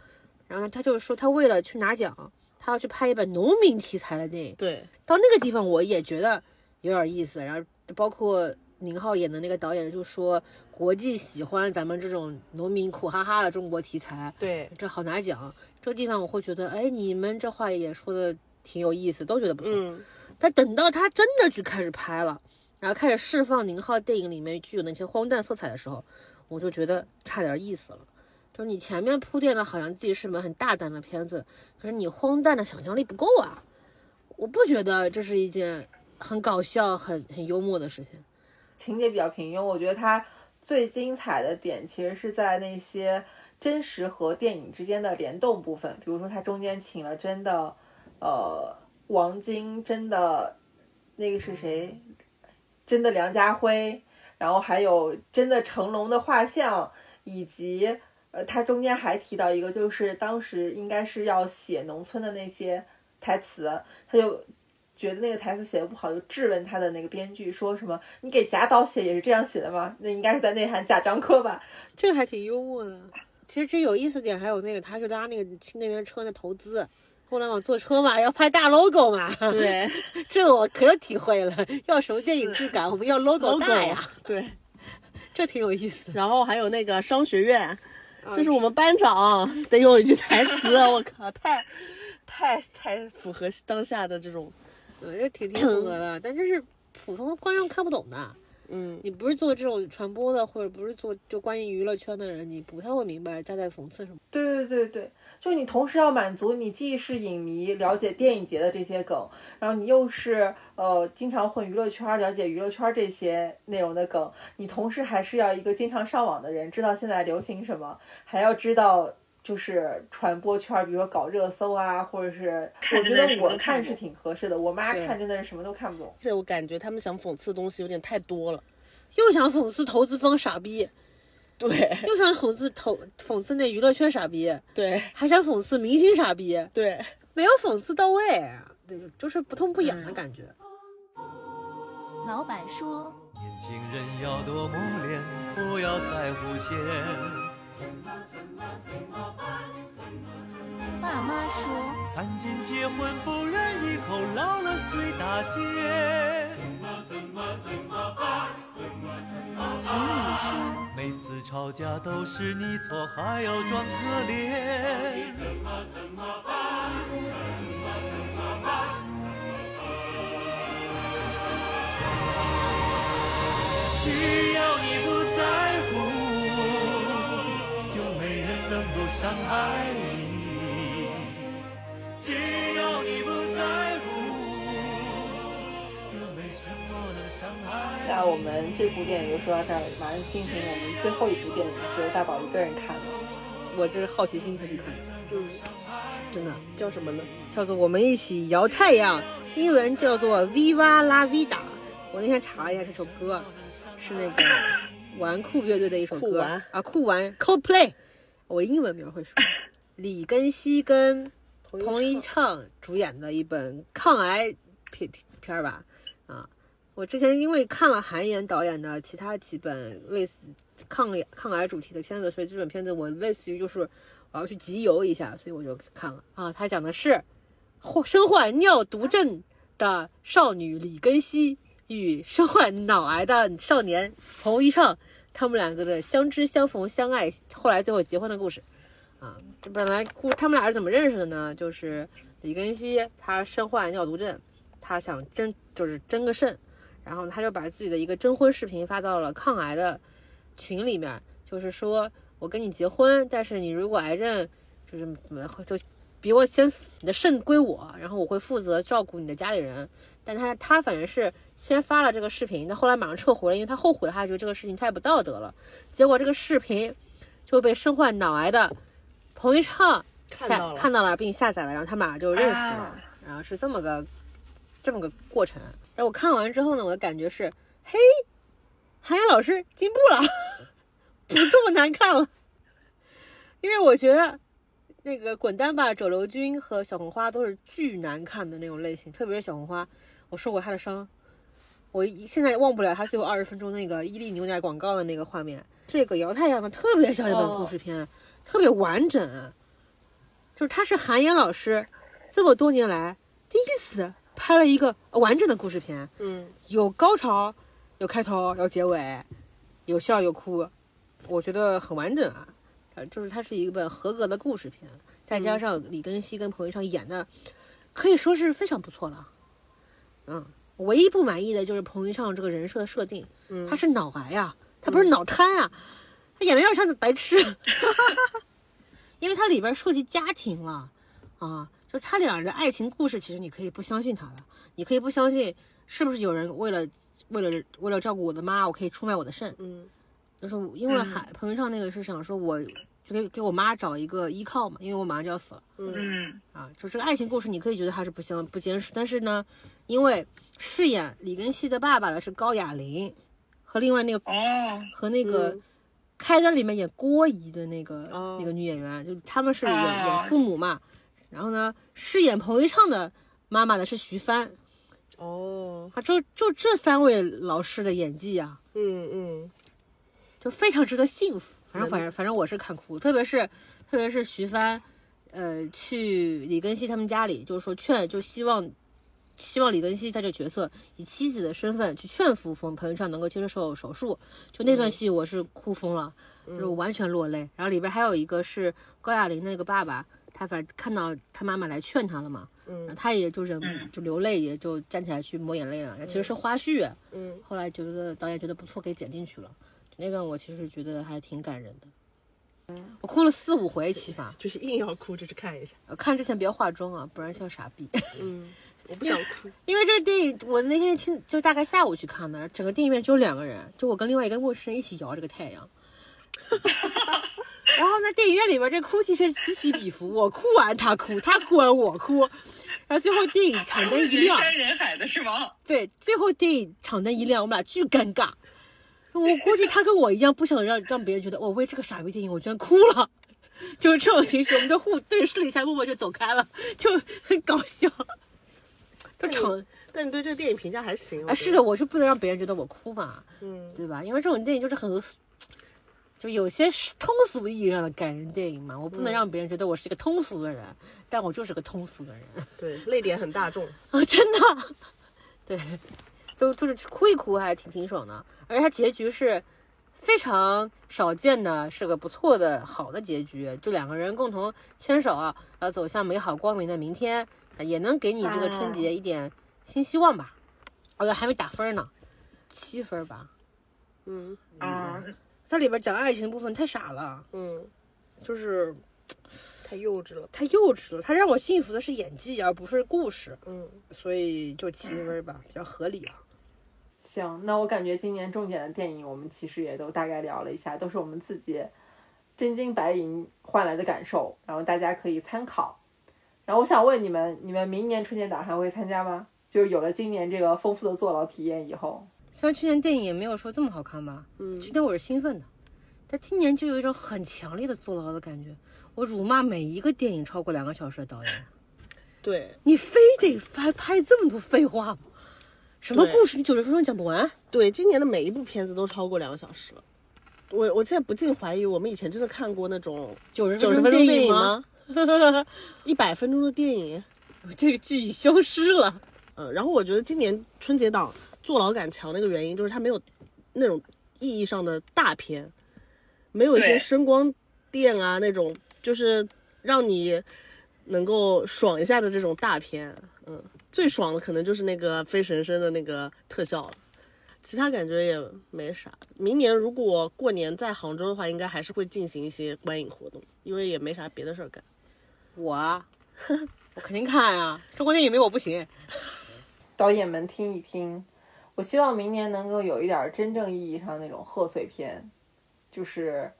然后他就说他为了去拿奖。他要去拍一本农民题材的电影，对，到那个地方我也觉得有点意思。然后包括宁浩演的那个导演就说，国际喜欢咱们这种农民苦哈哈的中国题材，对，这好拿奖。这个地方我会觉得，哎，你们这话也说的挺有意思，都觉得不错。嗯，但等到他真的去开始拍了，然后开始释放宁浩电影里面具有那些荒诞色彩的时候，我就觉得差点意思了。就是你前面铺垫的好像自己是门很大胆的片子，可是你荒诞的想象力不够啊！我不觉得这是一件很搞笑、很很幽默的事情。情节比较平庸，我觉得它最精彩的点其实是在那些真实和电影之间的联动部分，比如说它中间请了真的，呃，王晶，真的那个是谁？真的梁家辉，然后还有真的成龙的画像，以及呃，他中间还提到一个，就是当时应该是要写农村的那些台词，他就。觉得那个台词写的不好，就质问他的那个编剧，说什么“你给贾导写也是这样写的吗？那应该是在内涵贾樟柯吧？”这个还挺幽默的。其实这有意思点还有那个，他去拉那个新能源车的投资，互联网坐车嘛，要拍大 logo 嘛。对，这个我可体会了。要什么电影质感，我们要 logo 大呀。对，这挺有意思。然后还有那个商学院，这是我们班长得有一句台词，我靠，太太太符合当下的这种。对，这挺挺符合的，但就是普通观众看不懂的。嗯，你不是做这种传播的，或者不是做就关于娱乐圈的人，你不太会明白他在讽刺什么。对对对对，就你同时要满足你既是影迷了解电影节的这些梗，然后你又是呃经常混娱乐圈了解娱乐圈这些内容的梗，你同时还是要一个经常上网的人，知道现在流行什么，还要知道。就是传播圈，比如说搞热搜啊，或者是我觉得我看是挺合适的。我妈看真的是什么都看不懂。这我感觉他们想讽刺的东西有点太多了，又想讽刺投资方傻逼，对，又想讽刺投讽刺那娱乐圈傻逼，对，还想讽刺明星傻逼，对，没有讽刺到位，对，就是不痛不痒的感觉。老板说：“年轻人要多磨练，不要在乎钱。”爸妈说：“赶紧结婚，不然以后老了随大街。”情侣说：“每次吵架都是你错，还要装可怜。”怎么怎么办？怎么怎么办只要你不在乎，伤害你。只要你不在乎，就没什么能伤害你。那我们这部电影就说到这儿，马上进行我们最后一部电影，只有大宝一个人看了。我这是好奇心才去看的，嗯，真的叫什么呢？叫做《我们一起摇太阳》，英文叫做 Viva la Vida。我那天查了一下这首歌，是那个 纨绔乐队的一首歌酷玩啊，酷玩 Coldplay。我英文名会说，李根熙跟彭昱畅主演的一本抗癌片片儿吧，啊，我之前因为看了韩延导演的其他几本类似抗癌抗癌主题的片子，所以这本片子我类似于就是我要去集邮一下，所以我就看了啊。他讲的是患身患尿毒症的少女李根熙与身患脑癌的少年彭昱畅，他们两个的相知相逢相爱，后来最后结婚的故事。啊，这本来故他们俩是怎么认识的呢？就是李根熙他身患尿毒症，他想争就是争个肾，然后他就把自己的一个征婚视频发到了抗癌的群里面，就是说我跟你结婚，但是你如果癌症就是怎么就比我先死，你的肾归我，然后我会负责照顾你的家里人。但他他反正是先发了这个视频，但后来马上撤回了，因为他后悔，他觉得这个事情太不道德了。结果这个视频就被身患脑癌的彭昱畅下看到了看到了，并下载了，然后他们俩就认识了，啊然后是这么个这么个过程。但我看完之后呢，我的感觉是，嘿，韩延老师进步了，不这么难看了。因为我觉得那个《滚蛋吧，肿瘤君》和小红花都是巨难看的那种类型，特别是小红花，我受过他的伤，我现在忘不了他最后二十分钟那个伊利牛奶广告的那个画面。这个《姚太阳》呢，特别像一本故事片，特别完整。就是他是韩岩老师这么多年来第一次拍了一个完整的故事片，嗯，有高潮，有开头，有结尾，有笑有哭，我觉得很完整啊。呃，就是它是一本合格的故事片，再加上李庚希跟彭昱畅演的，可以说是非常不错了。嗯，唯一不满意的就是彭昱畅这个人设的设定，嗯。他是脑癌啊，他不是脑瘫啊，他演的有点像白痴，因为他里边涉及家庭了啊，就是他俩人的爱情故事，其实你可以不相信他的，你可以不相信是不是有人为了为了为了照顾我的妈，我可以出卖我的肾，嗯。就是因为海彭昱畅那个是想说我就给给我妈找一个依靠嘛，因为我马上就要死了。嗯。啊，就这个爱情故事，你可以觉得它是不相不坚实，但是呢，因为饰演李根熙的爸爸的是高亚麟，和另外那个哦，和那个嗯开端里面演郭姨的那个、哦那个女演员，就他们是演、哦演父母嘛。然后呢，饰演彭昱畅的妈妈的是徐帆哦，啊，就就这三位老师的演技啊，嗯嗯就非常值得信服。反正反正反正我是看哭，特别是特别是徐帆，呃，去李根熙他们家里，就是说劝，就希望希望李根熙在这个角色以妻子的身份去劝服冯彭昱畅能够接受手术。就那段戏我是哭疯了，就是我完全落泪。然后里边还有一个是高亚麟那个爸爸，他反正看到他妈妈来劝他了嘛，然后他也就忍就流泪，也就站起来去抹眼泪了。其实是花絮，嗯，后来觉得导演觉得不错，给剪进去了。那段我其实觉得还挺感人的，我哭了四五回起码。就是硬要哭就是看一下。呃看之前不要化妆啊，不然像傻逼。嗯，我不想哭。因为这个电影，我那天清就大概下午去看的，整个电影院只有两个人，就我跟另外一个陌生人一起摇这个太阳。然后呢，电影院里边这哭泣声此起彼伏，我哭完他哭，他哭完我哭，然后最后电影场灯一亮人亮，山人海的是吗？对，最后电影场灯一亮，我们俩巨尴尬。我估计他跟我一样，不想让让别人觉得我为这个傻逼电影我居然哭了，就是这种情绪，我们就互对视了一下，默默就走开了，就很搞笑。就场但你对这个电影评价还行啊，是的，，我是不能让别人觉得我哭嘛，嗯对吧？因为这种电影就是很，就有些是通俗意义上的感人电影嘛，我不能让别人觉得我是一个通俗的人，但我就是个通俗的人对，泪点很大众。啊，真的，对，就就是哭一哭还挺挺爽的，而且它结局是非常少见的，是个不错的好的结局，就两个人共同牵手啊，走向美好光明的明天，啊也能给你这个春节一点新希望吧。哦，还没打分呢，七分吧。嗯啊，它里边讲爱情的部分太傻了，嗯，就是 太幼稚了。太幼稚了。它让我信服的是演技，而不是故事，嗯，所以就七分吧，比较合理啊。行，那我感觉今年重点的电影，我们其实也都大概聊了一下，都是我们自己真金白银换来的感受，然后大家可以参考。然后我想问你们，你们明年春节档还会参加吗？就是有了今年这个丰富的坐牢体验以后，虽然去年电影也没有说这么好看吧，嗯去年我是兴奋的，但今年就有一种很强烈的坐牢的感觉。我辱骂每一个电影超过两个小时的导演，对你非得拍拍这么多废话吗？什么故事你九十分钟讲不完？对，今年的每一部片子都超过两个小时了。我我现在不禁怀疑，我们以前真的看过那种九十分钟电影影吗？一百分钟的电影，这个记忆消失了。嗯，然后我觉得今年春节档坐牢感强的一个原因就是它没有那种意义上的大片，没有一些声光电啊那种，就是让你能够爽一下的这种大片。嗯，最爽的可能就是那个飞神生的那个特效了，其他感觉也没啥。明年如果过年在杭州的话，应该还是会进行一些观影活动，因为也没啥别的事儿干。我啊，我肯定看啊，中国电影没我不行。导演们听一听，我希望明年能够有一点真正意义上那种贺岁片，就是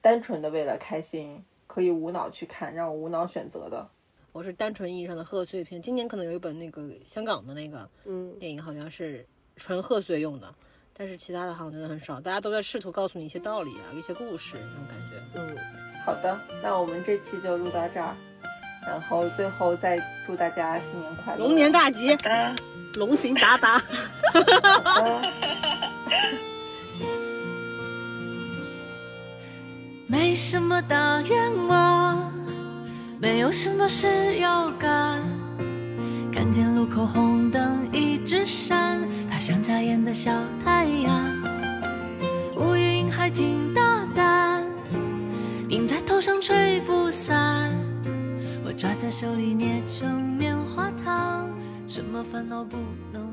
单纯的为了开心，可以无脑去看，让我无脑选择的。我是单纯意义上的贺岁片。今年可能有一本那个香港的那个嗯，电影，好像是纯贺岁用的，但是其他的好像真的很少。大家都在试图告诉你一些道理啊，一些故事那种感觉。嗯，好的，那我们这期就录到这儿，然后最后再祝大家新年快乐，龙年大吉！啊，龙行达达。没什么大愿望，没有什么事要干。看见路口红灯一直闪，它像眨眼的小太阳。乌云还挺大胆，顶在头上吹不散。我抓在手里捏成棉花糖，什么烦恼不能